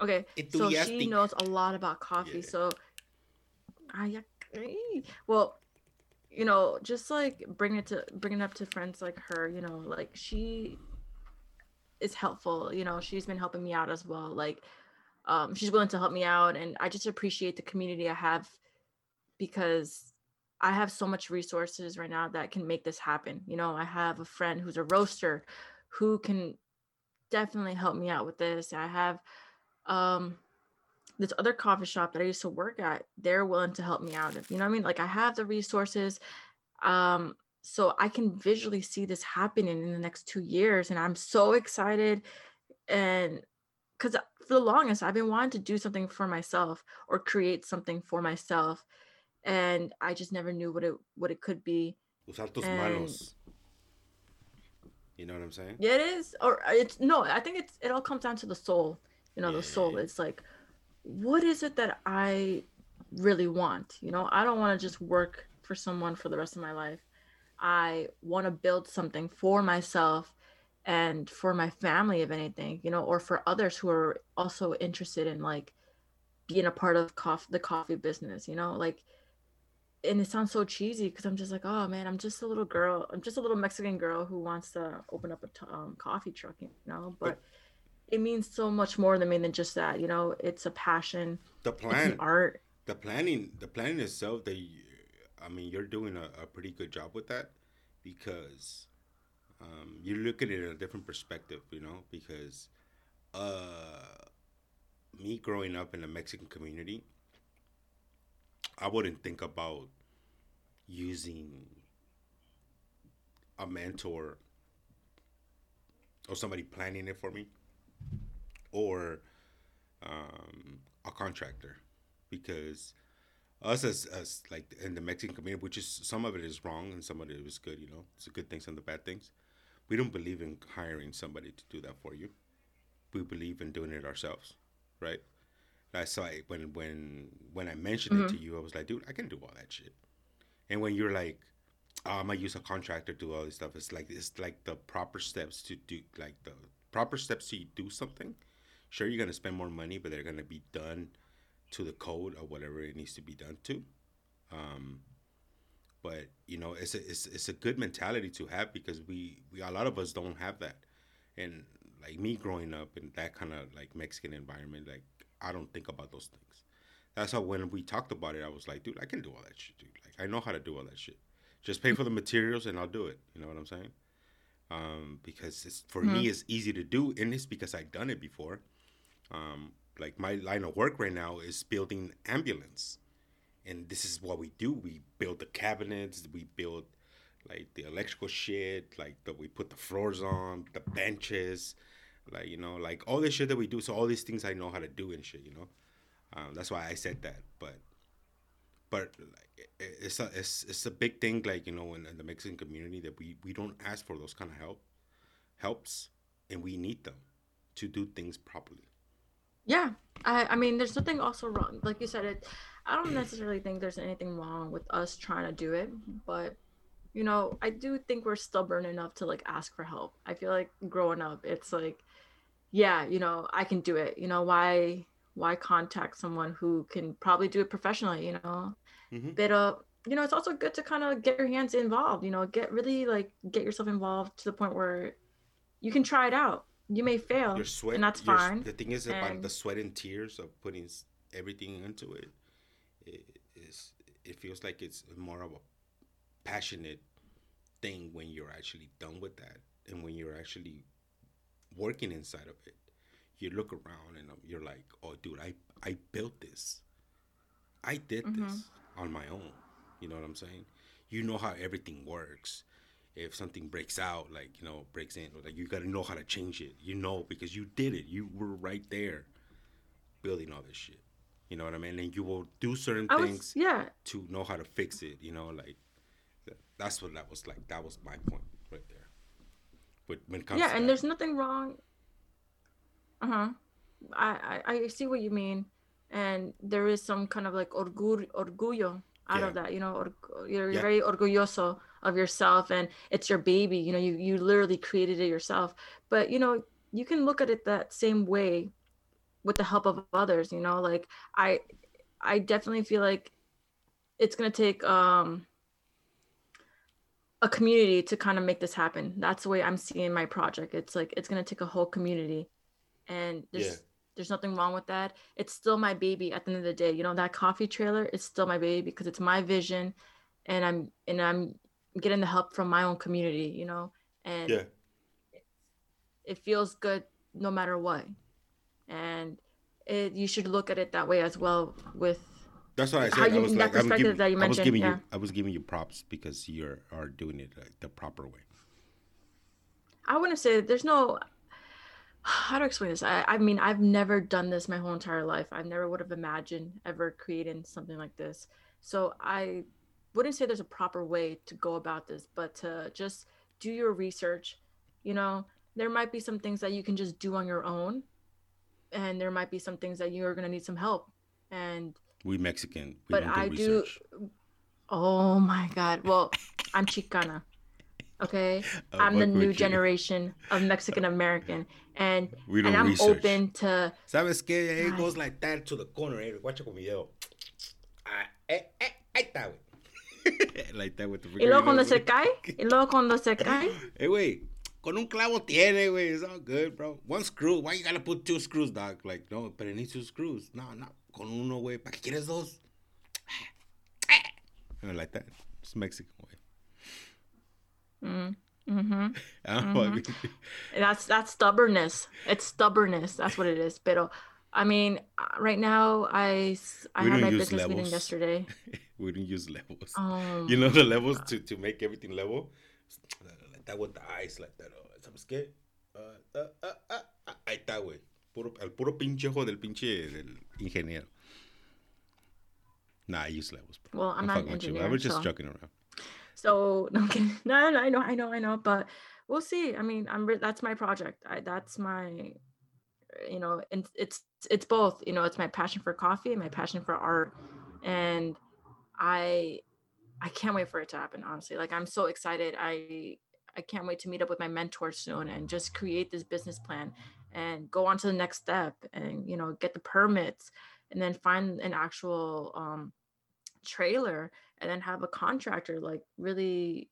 Okay, so she knows a lot about coffee. Yeah. So, ay, ay. well, you know, just like bring it to bring it up to friends like her. You know, like she is helpful. You know, she's been helping me out as well. Like, um, she's willing to help me out, and I just appreciate the community I have because I have so much resources right now that can make this happen. You know, I have a friend who's a roaster who can definitely help me out with this. I have um this other coffee shop that I used to work at. They're willing to help me out. You know what I mean? Like I have the resources. Um so I can visually see this happening in the next 2 years and I'm so excited and cuz for the longest I've been wanting to do something for myself or create something for myself and I just never knew what it what it could be. Usar tus and- manos. You know what I'm saying? Yeah, it is. Or uh, it's no, I think it's it all comes down to the soul. You know, Yeah, the soul. It's like what is it that I really want? You know, I don't want to just work for someone for the rest of my life. I want to build something for myself and for my family, if anything, you know, or for others who are also interested in like being a part of coffee, the coffee business, you know, like, and it sounds so cheesy because I'm just like, oh man, I'm just a little girl. I'm just a little Mexican girl who wants to open up a t- um, coffee truck, you know, but it means so much more to me than just that, you know, it's a passion. The plan, art. The planning, the planning itself, they, I mean, you're doing a, a pretty good job with that because um, you look at it in a different perspective, you know, because uh, me growing up in a Mexican community, I wouldn't think about using a mentor or somebody planning it for me or um, a contractor because us as, as like in the Mexican community, which is some of it is wrong and some of it is good, you know, it's the good things and the bad things. We don't believe in hiring somebody to do that for you. We believe in doing it ourselves, right? That's why when when when I mentioned mm-hmm. it to mm-hmm. you, I was like, dude, I can do all that shit. And when you're like, oh, I'm gonna use a contractor to do all this stuff, it's like it's like the proper steps to do like the proper steps to do something. Sure, you're gonna spend more money, but they're gonna be done to the code or whatever it needs to be done to. Um, but you know, it's a it's, it's a good mentality to have because we, we a lot of us don't have that, and like me growing up in that kind of like Mexican environment, like I don't think about those things. That's how when we talked about it, I was like, dude, I can do all that shit, dude. Like I know how to do all that shit. Just pay for the materials and I'll do it. You know what I'm saying? Um, because it's for mm-hmm. me it's easy to do, and it's because I've done it before. Um, like my line of work right now is building ambulance, and this is what we do. We build the cabinets, we build like the electrical shit, like that we put the floors on, the benches, like you know like all this shit that we do. So all these things i know how to do and shit you know? Um, that's why i said that. But but it's a it's, it's a big thing like you know in, in the mexican community that we we don't ask for those kind of help helps and we need them to do things properly yeah i i mean there's nothing also wrong like you said it i don't necessarily think there's anything wrong with us trying to do it but you know i do think we're stubborn enough to like ask for help i feel like growing up it's like yeah, you know, I can do it. You know, why why contact someone who can probably do it professionally, you know? Mm-hmm. But uh, you know, it's also good to kind of get your hands involved, you know, get really like get yourself involved to the point where you can try it out. You may fail, your sweat, and that's fine. The thing is and, about the sweat and tears of putting everything into it. It is it feels like it's more of a passionate thing when you're actually done with that and when you're actually working inside of it, you look around and you're like, oh, dude, I, I built this. I did mm-hmm. this on my own. You know what I'm saying? You know how everything works. If something breaks out, like, you know, breaks in, like, you got to know how to change it. You know, because you did it. You were right there building all this shit. You know what I mean? And you will do certain was, things yeah. to know how to fix it. You know, like, that's what that was like. That was my point right there But when it comes yeah and that. there's nothing wrong uh-huh I, I i see what you mean and there is some kind of like orgullo, orgullo out yeah. of that you know or, you're yeah. very orgulloso of yourself and it's your baby you know you you literally created it yourself but you know you can look at it that same way with the help of others you know like i i definitely feel like it's going to take um a community to kind of make this happen. That's the way I'm seeing my project. It's like it's gonna take a whole community, and there's yeah. there's nothing wrong with that. It's still my baby at the end of the day. You know that coffee trailer is still my baby because it's my vision, and I'm and I'm getting the help from my own community. You know, and yeah. it, it feels good no matter what, and it you should look at it that way as well with that's what I said. You, I was like, I'm giving, I was giving yeah. you, I was giving you props because you are doing it like the proper way. I want to say there's no. How to explain this? I, I mean, I've never done this my whole entire life. I never would have imagined ever creating something like this. So I wouldn't say there's a proper way to go about this, but to just do your research. You know, there might be some things that you can just do on your own and there might be some things that you're gonna need some help. And we Mexican, we but don't do I research. do. Oh my God! Well, I'm Chicana. Okay, Uh, I'm the new you- generation of Mexican American, and We don't and I'm research. open to ¿Sabes qué? It Ay. goes like that to the corner. Eh? Guacha con video. Ah, eh, eh, ahí está, güey. Like that with the y luego cuando se cae, y luego cuando se cae, Hey, güey. Con un clavo tiene, güey. It's all good, bro. One screw. Why you gotta put two screws, dog? Like, no, but it needs two screws. No, no. Con uno, güey. ¿Para qué quieres dos? I like that. It's Mexican way. mm, hmm mean, that's that's stubbornness. It's stubbornness. That's what it is. But I mean, uh, right now I I We had my business meeting yesterday. we don't use levels. Um, You know the levels to, to make everything level? Like that with the eyes, like that. Oh, ¿Sabes qué? Uh, uh, uh, uh, uh, ahí está, güey. Puro, el puro pinche ojo del pinche del ingeniero. Nah, I use levels, bro. Well, I'm not an with you. I was just so- joking around. So no, no, no, I know, I know, I know, but we'll see. I mean, I'm re- that's my project. I that's my, you know, and it's it's both. You know, it's my passion for coffee and my passion for art, and I I can't wait for it to happen. Honestly, like I'm so excited. I I can't wait to meet up with my mentor soon and just create this business plan and go on to the next step and you know get the permits and then find an actual um trailer and then have a contractor like really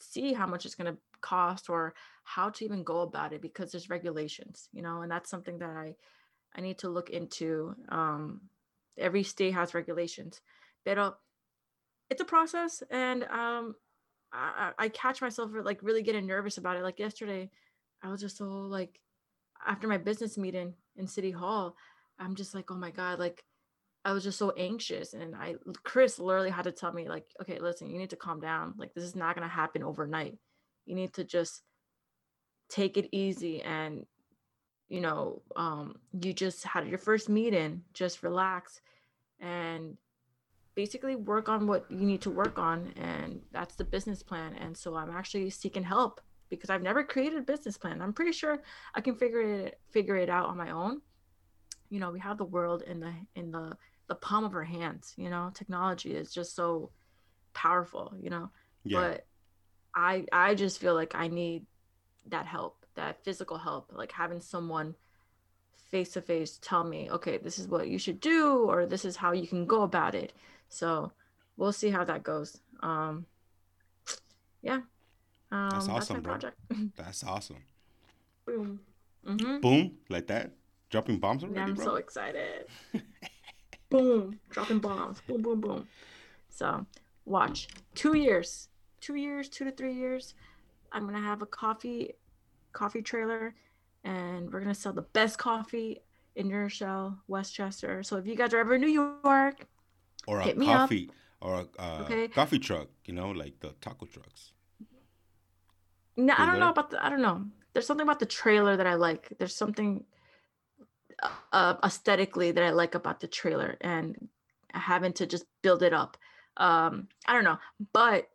see how much it's going to cost or how to even go about it because there's regulations you know and that's something that i i need to look into um every state has regulations but it's a process and um I, I catch myself like really getting nervous about it. Like yesterday i was just so like after my business meeting in city hall i'm just like oh my god like I was just so anxious and I Chris literally had to tell me like okay listen you need to calm down. Like this is not going to happen overnight. You need to just take it easy and you know um you just had your first meeting just relax and basically work on what you need to work on and that's the business plan and so I'm actually seeking help because I've never created a business plan. I'm pretty sure I can figure it figure it out on my own. You know we have the world in the in the the palm of our hands you know? Technology is just so powerful you know? Yeah. but i i just feel like i need that help that physical help like having someone face to face tell me okay this is what you should do or this is how you can go about it so we'll see how that goes um yeah um that's, awesome, my bro. project That's awesome. boom hmm Boom, like that. Dropping bombs already, Yeah, I'm bro. so excited. boom, dropping bombs. Boom, boom, boom. So, watch. Two years, two years, two to three years. I'm gonna have a coffee, coffee trailer, and we're gonna sell the best coffee in New Rochelle, Westchester. So if you guys are ever in New York, or a hit me up. coffee, or a uh, Okay. coffee truck. You know, like the taco trucks. no, I don't know about the. I don't know. There's something about the trailer that I like. There's something uh, aesthetically that I like about the trailer, and having to just build it up. Um, I don't know, but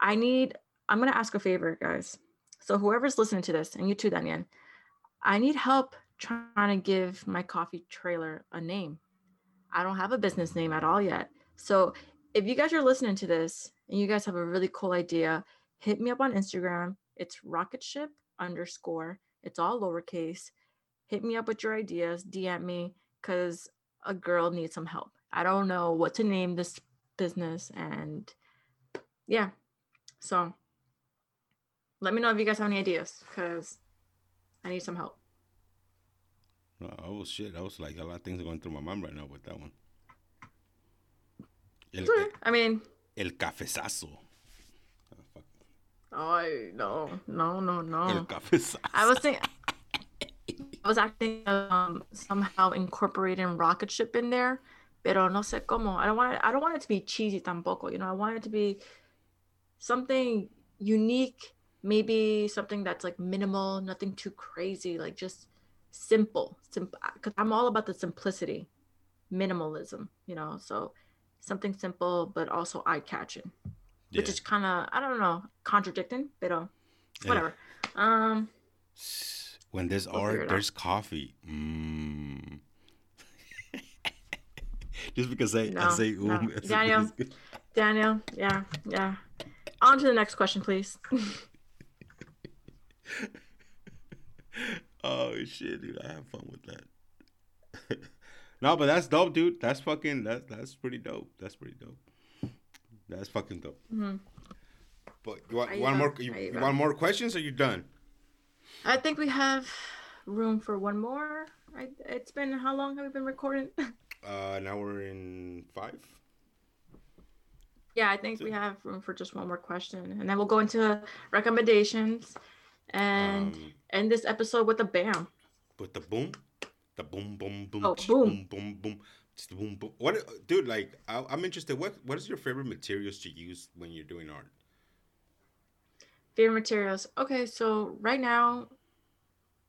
I need. I'm gonna ask a favor, guys. So whoever's listening to this, and you too, Daniel, I need help trying to give my coffee trailer a name. I don't have a business name at all yet. So if you guys are listening to this and you guys have a really cool idea, hit me up on Instagram. It's rocket ship underscore. It's all lowercase. Hit me up with your ideas. DM me because a girl needs some help. I don't know what to name this business. And yeah. So let me know if you guys have any ideas because I need some help. Oh shit! I was like a lot of things are going through my mind right now with that one. El, I mean, el cafezazo. Oh, no, no, no, no. El cafezazo. I was thinking, I was acting um somehow incorporating rocket ship in there, pero no sé cómo. I don't want it, I don't want it to be cheesy tampoco. You know, I want it to be something unique, maybe something that's like minimal, nothing too crazy, like just simple. Simple, because I'm all about the simplicity, minimalism. You know, so something simple but also eye catching, Yeah. which is kind of I don't know contradicting, Yeah. whatever. Um. When there's We'll art, it out. there's coffee. Mm. just because I, No, I say no. Daniel. Daniel, yeah, yeah. On to the next question, please. oh shit, dude! I have fun with that. no, but that's dope, dude. That's fucking. That that's pretty dope. That's pretty dope. That's fucking dope. Mhm. But you want, you want more? You, you you want more questions? Or you done? I think we have room for one more. I, it's been how long have we been recording? Uh, now we're in five. yeah, I think we have room for just one more question, and then we'll go into recommendations and Um, end this episode with a bam. with the boom, the boom, boom, boom, Oh, boom. boom, boom, boom, boom. What, dude? Like, I, I'm interested. What, what is your favorite materials to use when you're doing art? Favorite materials. Okay, so right now,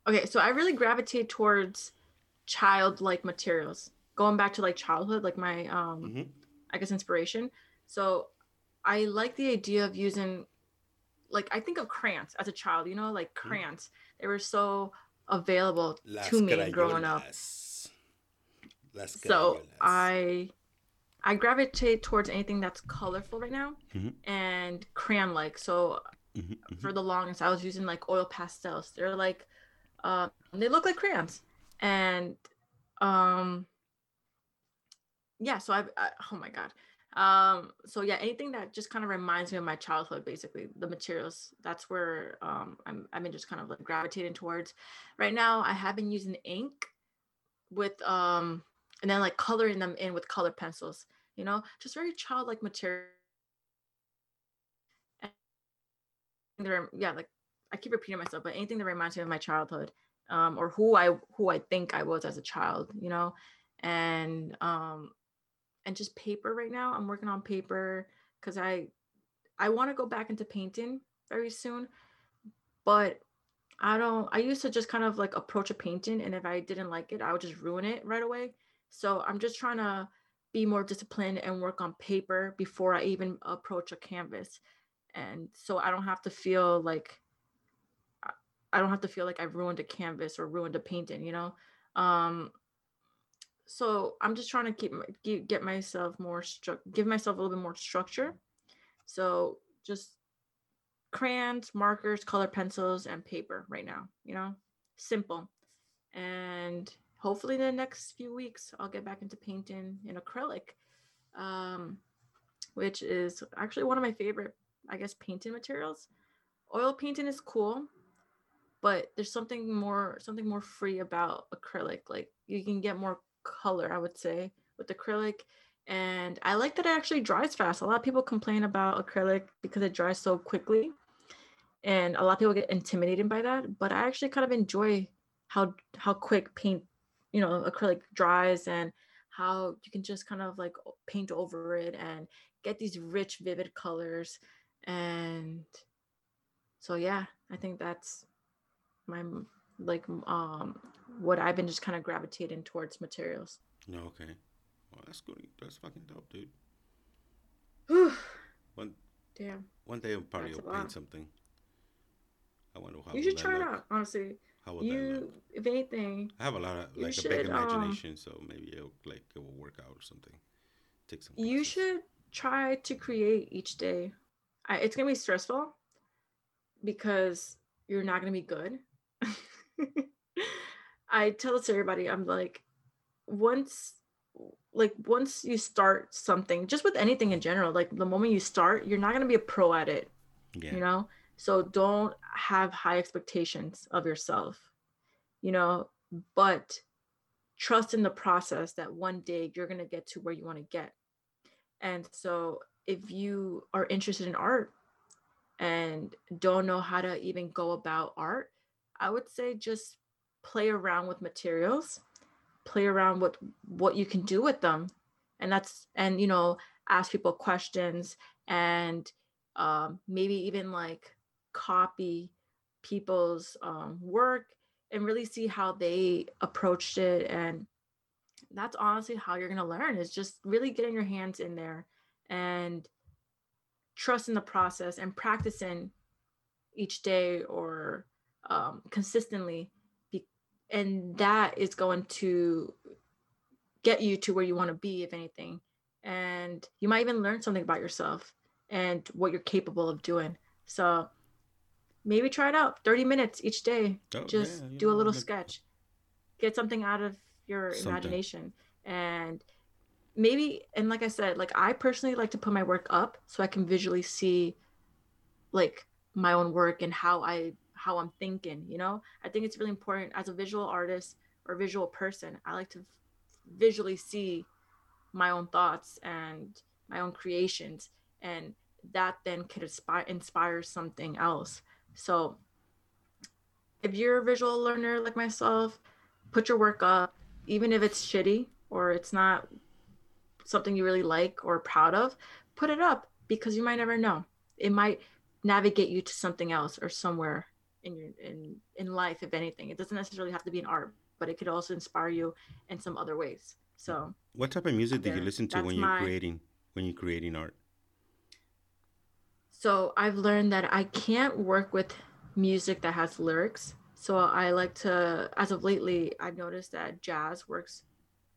okay, so I really gravitate towards childlike materials. Going back to like childhood, like my um Mhm. I guess inspiration. So I like the idea of using like I think of crayons as a child, you know, like crayons. They were so available Las to me growing up. So. I I gravitate towards anything that's colorful right now Mhm. and crayon like. So Mhm, mhm. for the longest I was using like oil pastels. They're like uh they look like crayons. And um yeah, so I've I, oh my god. Um so yeah, anything that just kind of reminds me of my childhood basically, the materials. That's where um I'm I've been just kind of like gravitating towards. Right now I have been using ink with um and then like coloring them in with color pencils, you know, just very childlike material. And yeah, like I keep repeating myself, but anything that reminds me of my childhood, um, or who I who I think I was as a child, you know, and um, and just paper right now. I'm working on paper because I I want to go back into painting very soon, but I don't. I used to just kind of like approach a painting, and if I didn't like it, I would just ruin it right away. So I'm just trying to be more disciplined and work on paper before I even approach a canvas, and so I don't have to feel like I- I don't have to feel like I've ruined a canvas or ruined a painting, you know. Um, so I'm just trying to keep get myself more stru- give myself a little bit more structure. So just crayons, markers, color pencils, and paper right now. You know, simple. And hopefully, in the next few weeks, I'll get back into painting in acrylic, um, which is actually one of my favorite, I guess, painting materials. Oil painting is cool, but there's something more something more free about acrylic. Like you can get more color, I would say, with acrylic. And I like that it actually dries fast. A lot of people complain about acrylic because it dries so quickly. And a lot of people get intimidated by that. But I actually kind of enjoy how how quick paint, you know, acrylic dries and how you can just kind of like paint over it and get these rich, vivid colors. And so yeah, I think that's my like um what I've been just kind of gravitating towards materials. No, okay. Well, that's good. That's fucking dope, dude. One Damn. one day I'll probably will paint something. I wonder how. You should try it out, honestly. How would that look? You if anything, I have a lot of you like a should, big um, imagination, so maybe it'll like it will work out or something. Take some. you should try to create each day. I, it's gonna be stressful because you're not gonna be good. I tell this to everybody. I'm like, once, like once you start something, just with anything in general, like the moment you start, you're not gonna be a pro at it. Yeah. you know so don't have high expectations of yourself you know but trust in the process that one day you're going to get to where you want to get and so if you are interested in art and don't know how to even go about art i would say just play around with materials play around with what you can do with them. And that's and you know ask people questions and um, maybe even like copy people's um, work and really see how they approached it. And that's honestly how you're going to learn is just really getting your hands in there and trusting the process and practicing each day or um, consistently be- and that is going to get you to where you want to be, if anything. And you might even learn something about yourself and what you're capable of doing. So maybe try it out 30 minutes each day. Oh, Just yeah, do a know, little like- sketch, get something out of your Something. imagination. And maybe, and like I said, like I personally like to put my work up so I can visually see like my own work and how I how I'm thinking, you know? I think it's really important as a visual artist or visual person. I like to visually see my own thoughts and my own creations and that then could inspire inspire something else. So if you're a visual learner like myself, put your work up even if it's shitty or it's not something you really like or proud of, put it up because you might never know. It might navigate you to something else or somewhere in your in in life if anything. It doesn't necessarily have to be an art but it could also inspire you in some other ways. So What type of music do you listen to when you're my- creating when you're creating art? so i've learned that i can't work with music that has lyrics. So i like to as of lately i've noticed that jazz works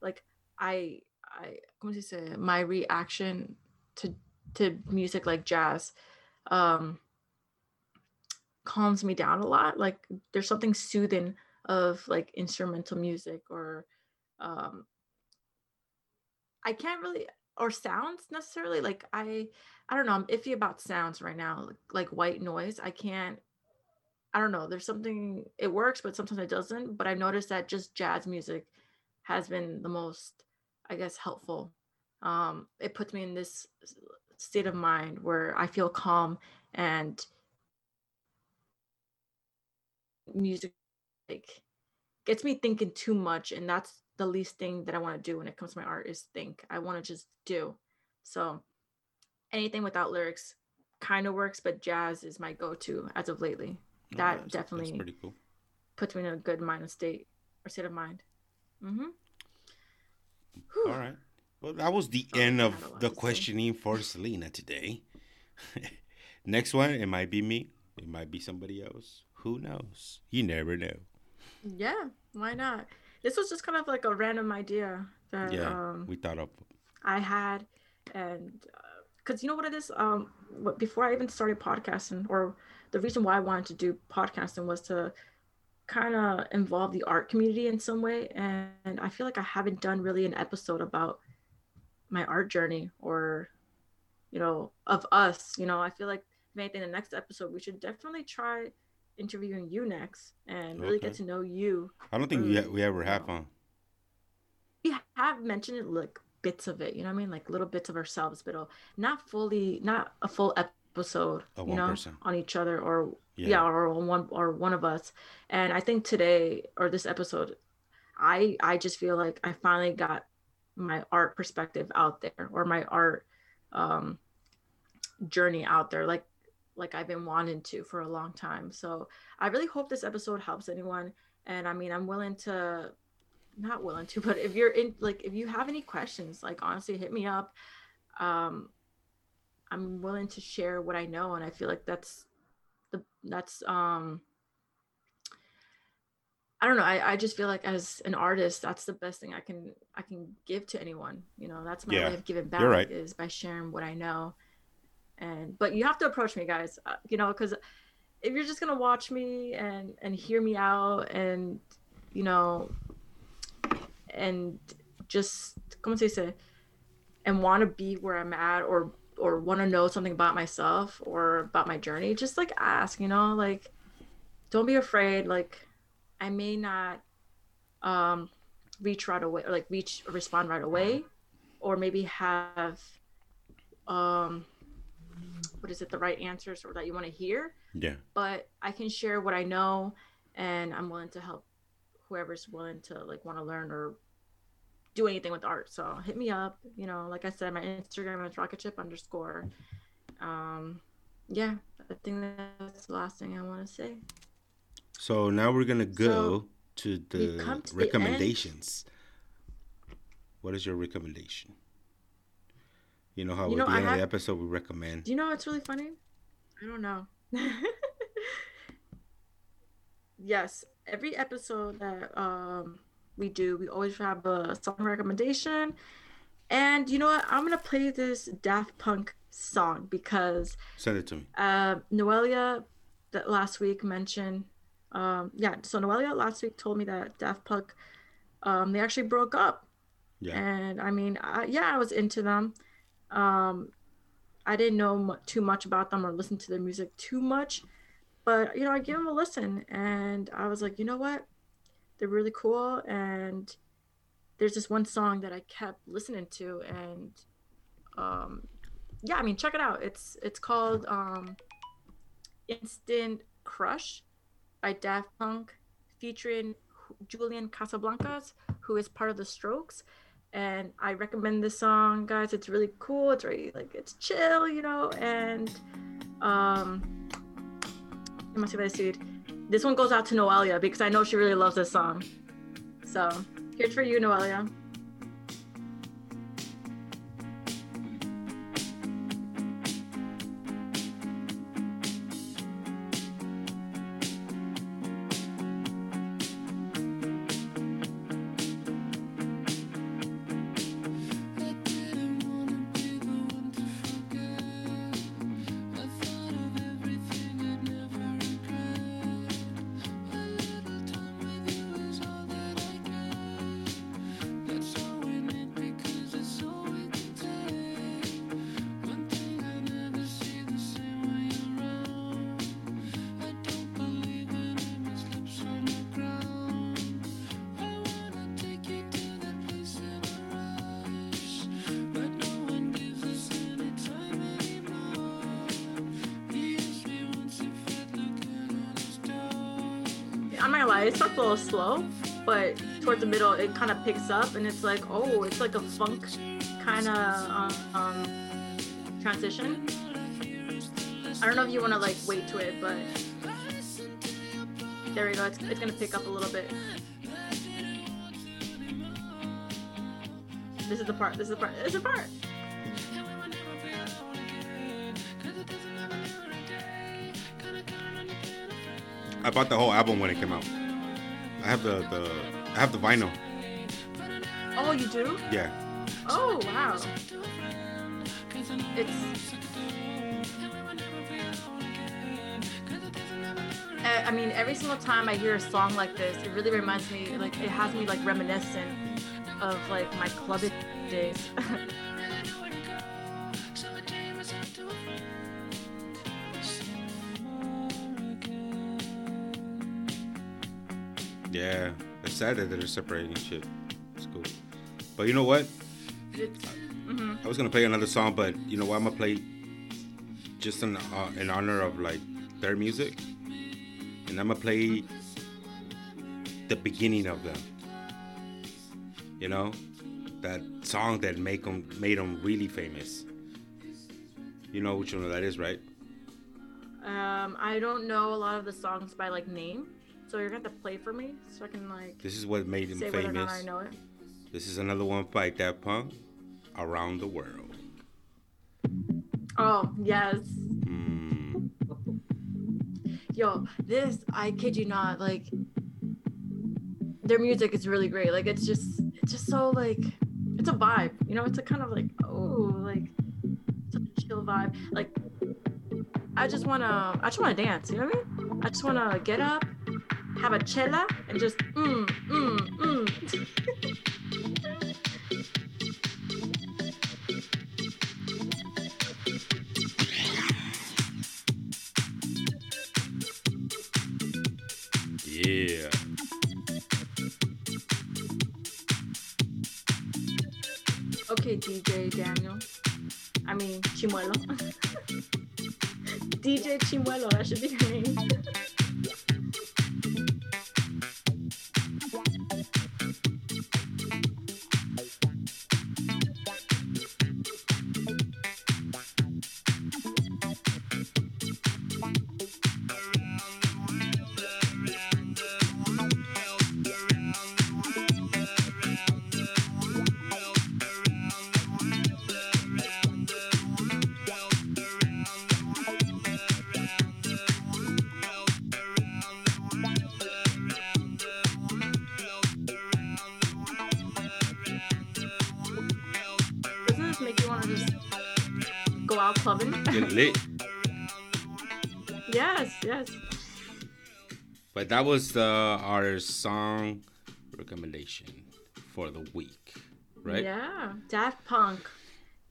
like i i como se dice? My reaction to to music like jazz um calms me down a lot like there's something soothing of like instrumental music or um i can't really or sounds necessarily like i i don't know i'm iffy about sounds right now like, like white noise i can't i don't know there's something it works but sometimes it doesn't but i've noticed that just jazz music has been the most i guess helpful. Um it puts me in this state of mind where i feel calm and music like gets me thinking too much and that's the least thing that i want to do when it comes to my art is think i want to just do so anything without lyrics kind of works but jazz is my go-to as of lately Oh, That that's- that's definitely- pretty cool. puts me in a good mind state or state of mind mm-hmm All right. Well, that was the Oh, end of had a lot the say. questioning for Selena today. Next one, it might be me. It might be somebody else. Who knows? You never know. yeah why not this was just kind of like a random idea that Yeah, um we thought of. I had, and because you know what it is, um, what, before I even started podcasting, or the reason why I wanted to do podcasting was to kind of involve the art community in some way, and, and I feel like I haven't done really an episode about my art journey or, you know, of us. You know, I feel like if anything, the next episode we should definitely try interviewing you next and really get to know you I don't think we, we ever have, huh? we have mentioned it like bits of it you know what i mean like little bits of ourselves but uh, not fully not a full episode Of you one know person. on each other or Yeah. yeah. or on one or one of us and i think today or this episode i i just feel like i finally got my art perspective out there or my art um journey out there like like i've been wanting to for a long time. So i really hope this episode helps anyone and i mean i'm willing to not willing to but if you're in like if you have any questions like honestly hit me up. Um i'm willing to share what i know and i feel like that's the that's um i don't know I, I just feel like as an artist that's the best thing i can i can give to anyone you know that's my Yeah, way of giving back right. is by sharing what i know and but you have to approach me guys uh, you know because if you're just gonna watch me and and hear me out and you know and just como se dice? And want to be where i'm at or or want to know something about myself or about my journey just like ask you know like don't be afraid like i may not um reach right away or like reach respond right away or maybe have um what is it the right answers or that you want to hear Yeah. but I can share what I know and I'm willing to help whoever's willing to like want to learn or do anything with art. So hit me up. You know, like I said, my Instagram is rocketship underscore. Um yeah, I think that's the last thing I want to say. So now we're gonna go to the to the recommendations. What is your recommendation? You know how You at know, the I end of the episode we recommend. Do you know what's really funny? I don't know. yes, every episode that um we do. We always have a song recommendation. And you know what? I'm gonna play this Daft Punk song because Send it to me. uh, Noelia that last week mentioned. Um, yeah, so Noelia last week told me that Daft Punk, um, they actually broke up. Yeah. And I mean, I, yeah, I was into them. Um, I didn't know mu- too much about them or listen to their music too much, but you know, I gave them a listen, and I was like, you know what, they're really cool. And there's this one song that I kept listening to, and um, yeah, I mean, check it out. It's it's called um, "Instant Crush" by Daft Punk, featuring Julian Casablancas, who is part of the Strokes. And I recommend this song, guys. It's really cool. It's really like it's chill, you know. And um, let me. This one goes out to Noelia because I know she really loves this song. So here's for you, Noelia. It starts a little slow, but towards the middle it kind of picks up and it's like, oh, it's like a funk kind of um, um, transition. I don't know if you want to like wait to it, but there we go. It's, it's gonna pick up a little bit. This is the part. This is the part. This is the part. I bought the whole album when it came out. I have the the I have the vinyl. Oh, you do? Yeah. Oh, wow. It's. I I mean, every single time I hear a song like this, it really reminds me, like, it has me, like, reminiscent of, like, my club days. sad that they're separating shit. It's cool. But you know what? it's, hmm I was gonna play another song, but you know what? I'm gonna play just in uh, in honor of like their music, and I'm gonna play the beginning of them. You know, that song that make them made them really famous. You know which one that is, right? Um, I don't know a lot of the songs by, like, name. So you're to have to play for me so I can, like, This is what made say whether or not I know it. This is another one fight Daft Punk, "Around the World." Oh, yes. Mm. Yo, this I kid you not, like their music is really great. Like it's just it's just so like it's a vibe. You know, it's a kind of like oh like such a chill vibe. Like I just wanna I just wanna dance, you know what I mean? I just wanna get up, have a chela and just mm mm mm. Yeah. Okay, DJ Daniel. I mean Chimuelo. DJ Chimuelo, that was the our song recommendation for the week, right? Yeah, Daft Punk,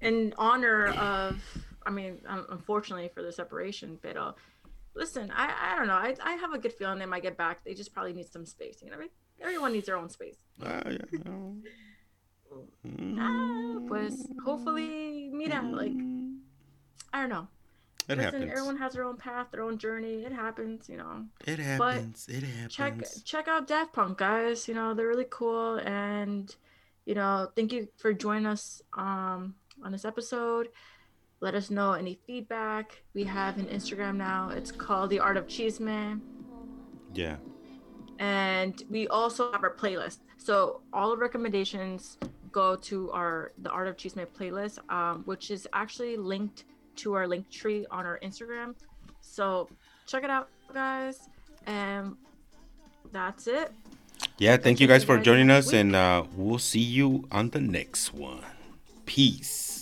in honor of. I mean, unfortunately for the separation, but uh, listen, I I don't know. I I have a good feeling they might get back. They just probably need some space. You know, what I mean? everyone needs their own space. Ah, yeah. Ah, pues hopefully, mira, like I don't know. It Listen, happens. everyone has their own path, their own journey. It happens, you know. It happens. it happens. check check out Daft Punk, guys. You know they're really cool, and you know thank you for joining us um on this episode. Let us know any feedback. We have an Instagram now. It's called The Art of Chismee, Yeah. and we also have our playlist. So all the recommendations go to our The Art of Chismee playlist, um, which is actually linked to our link tree on our Instagram. So check it out, guys. And that's it. Yeah. Thank you guys for joining us, and uh, we'll see you on the next one. Peace.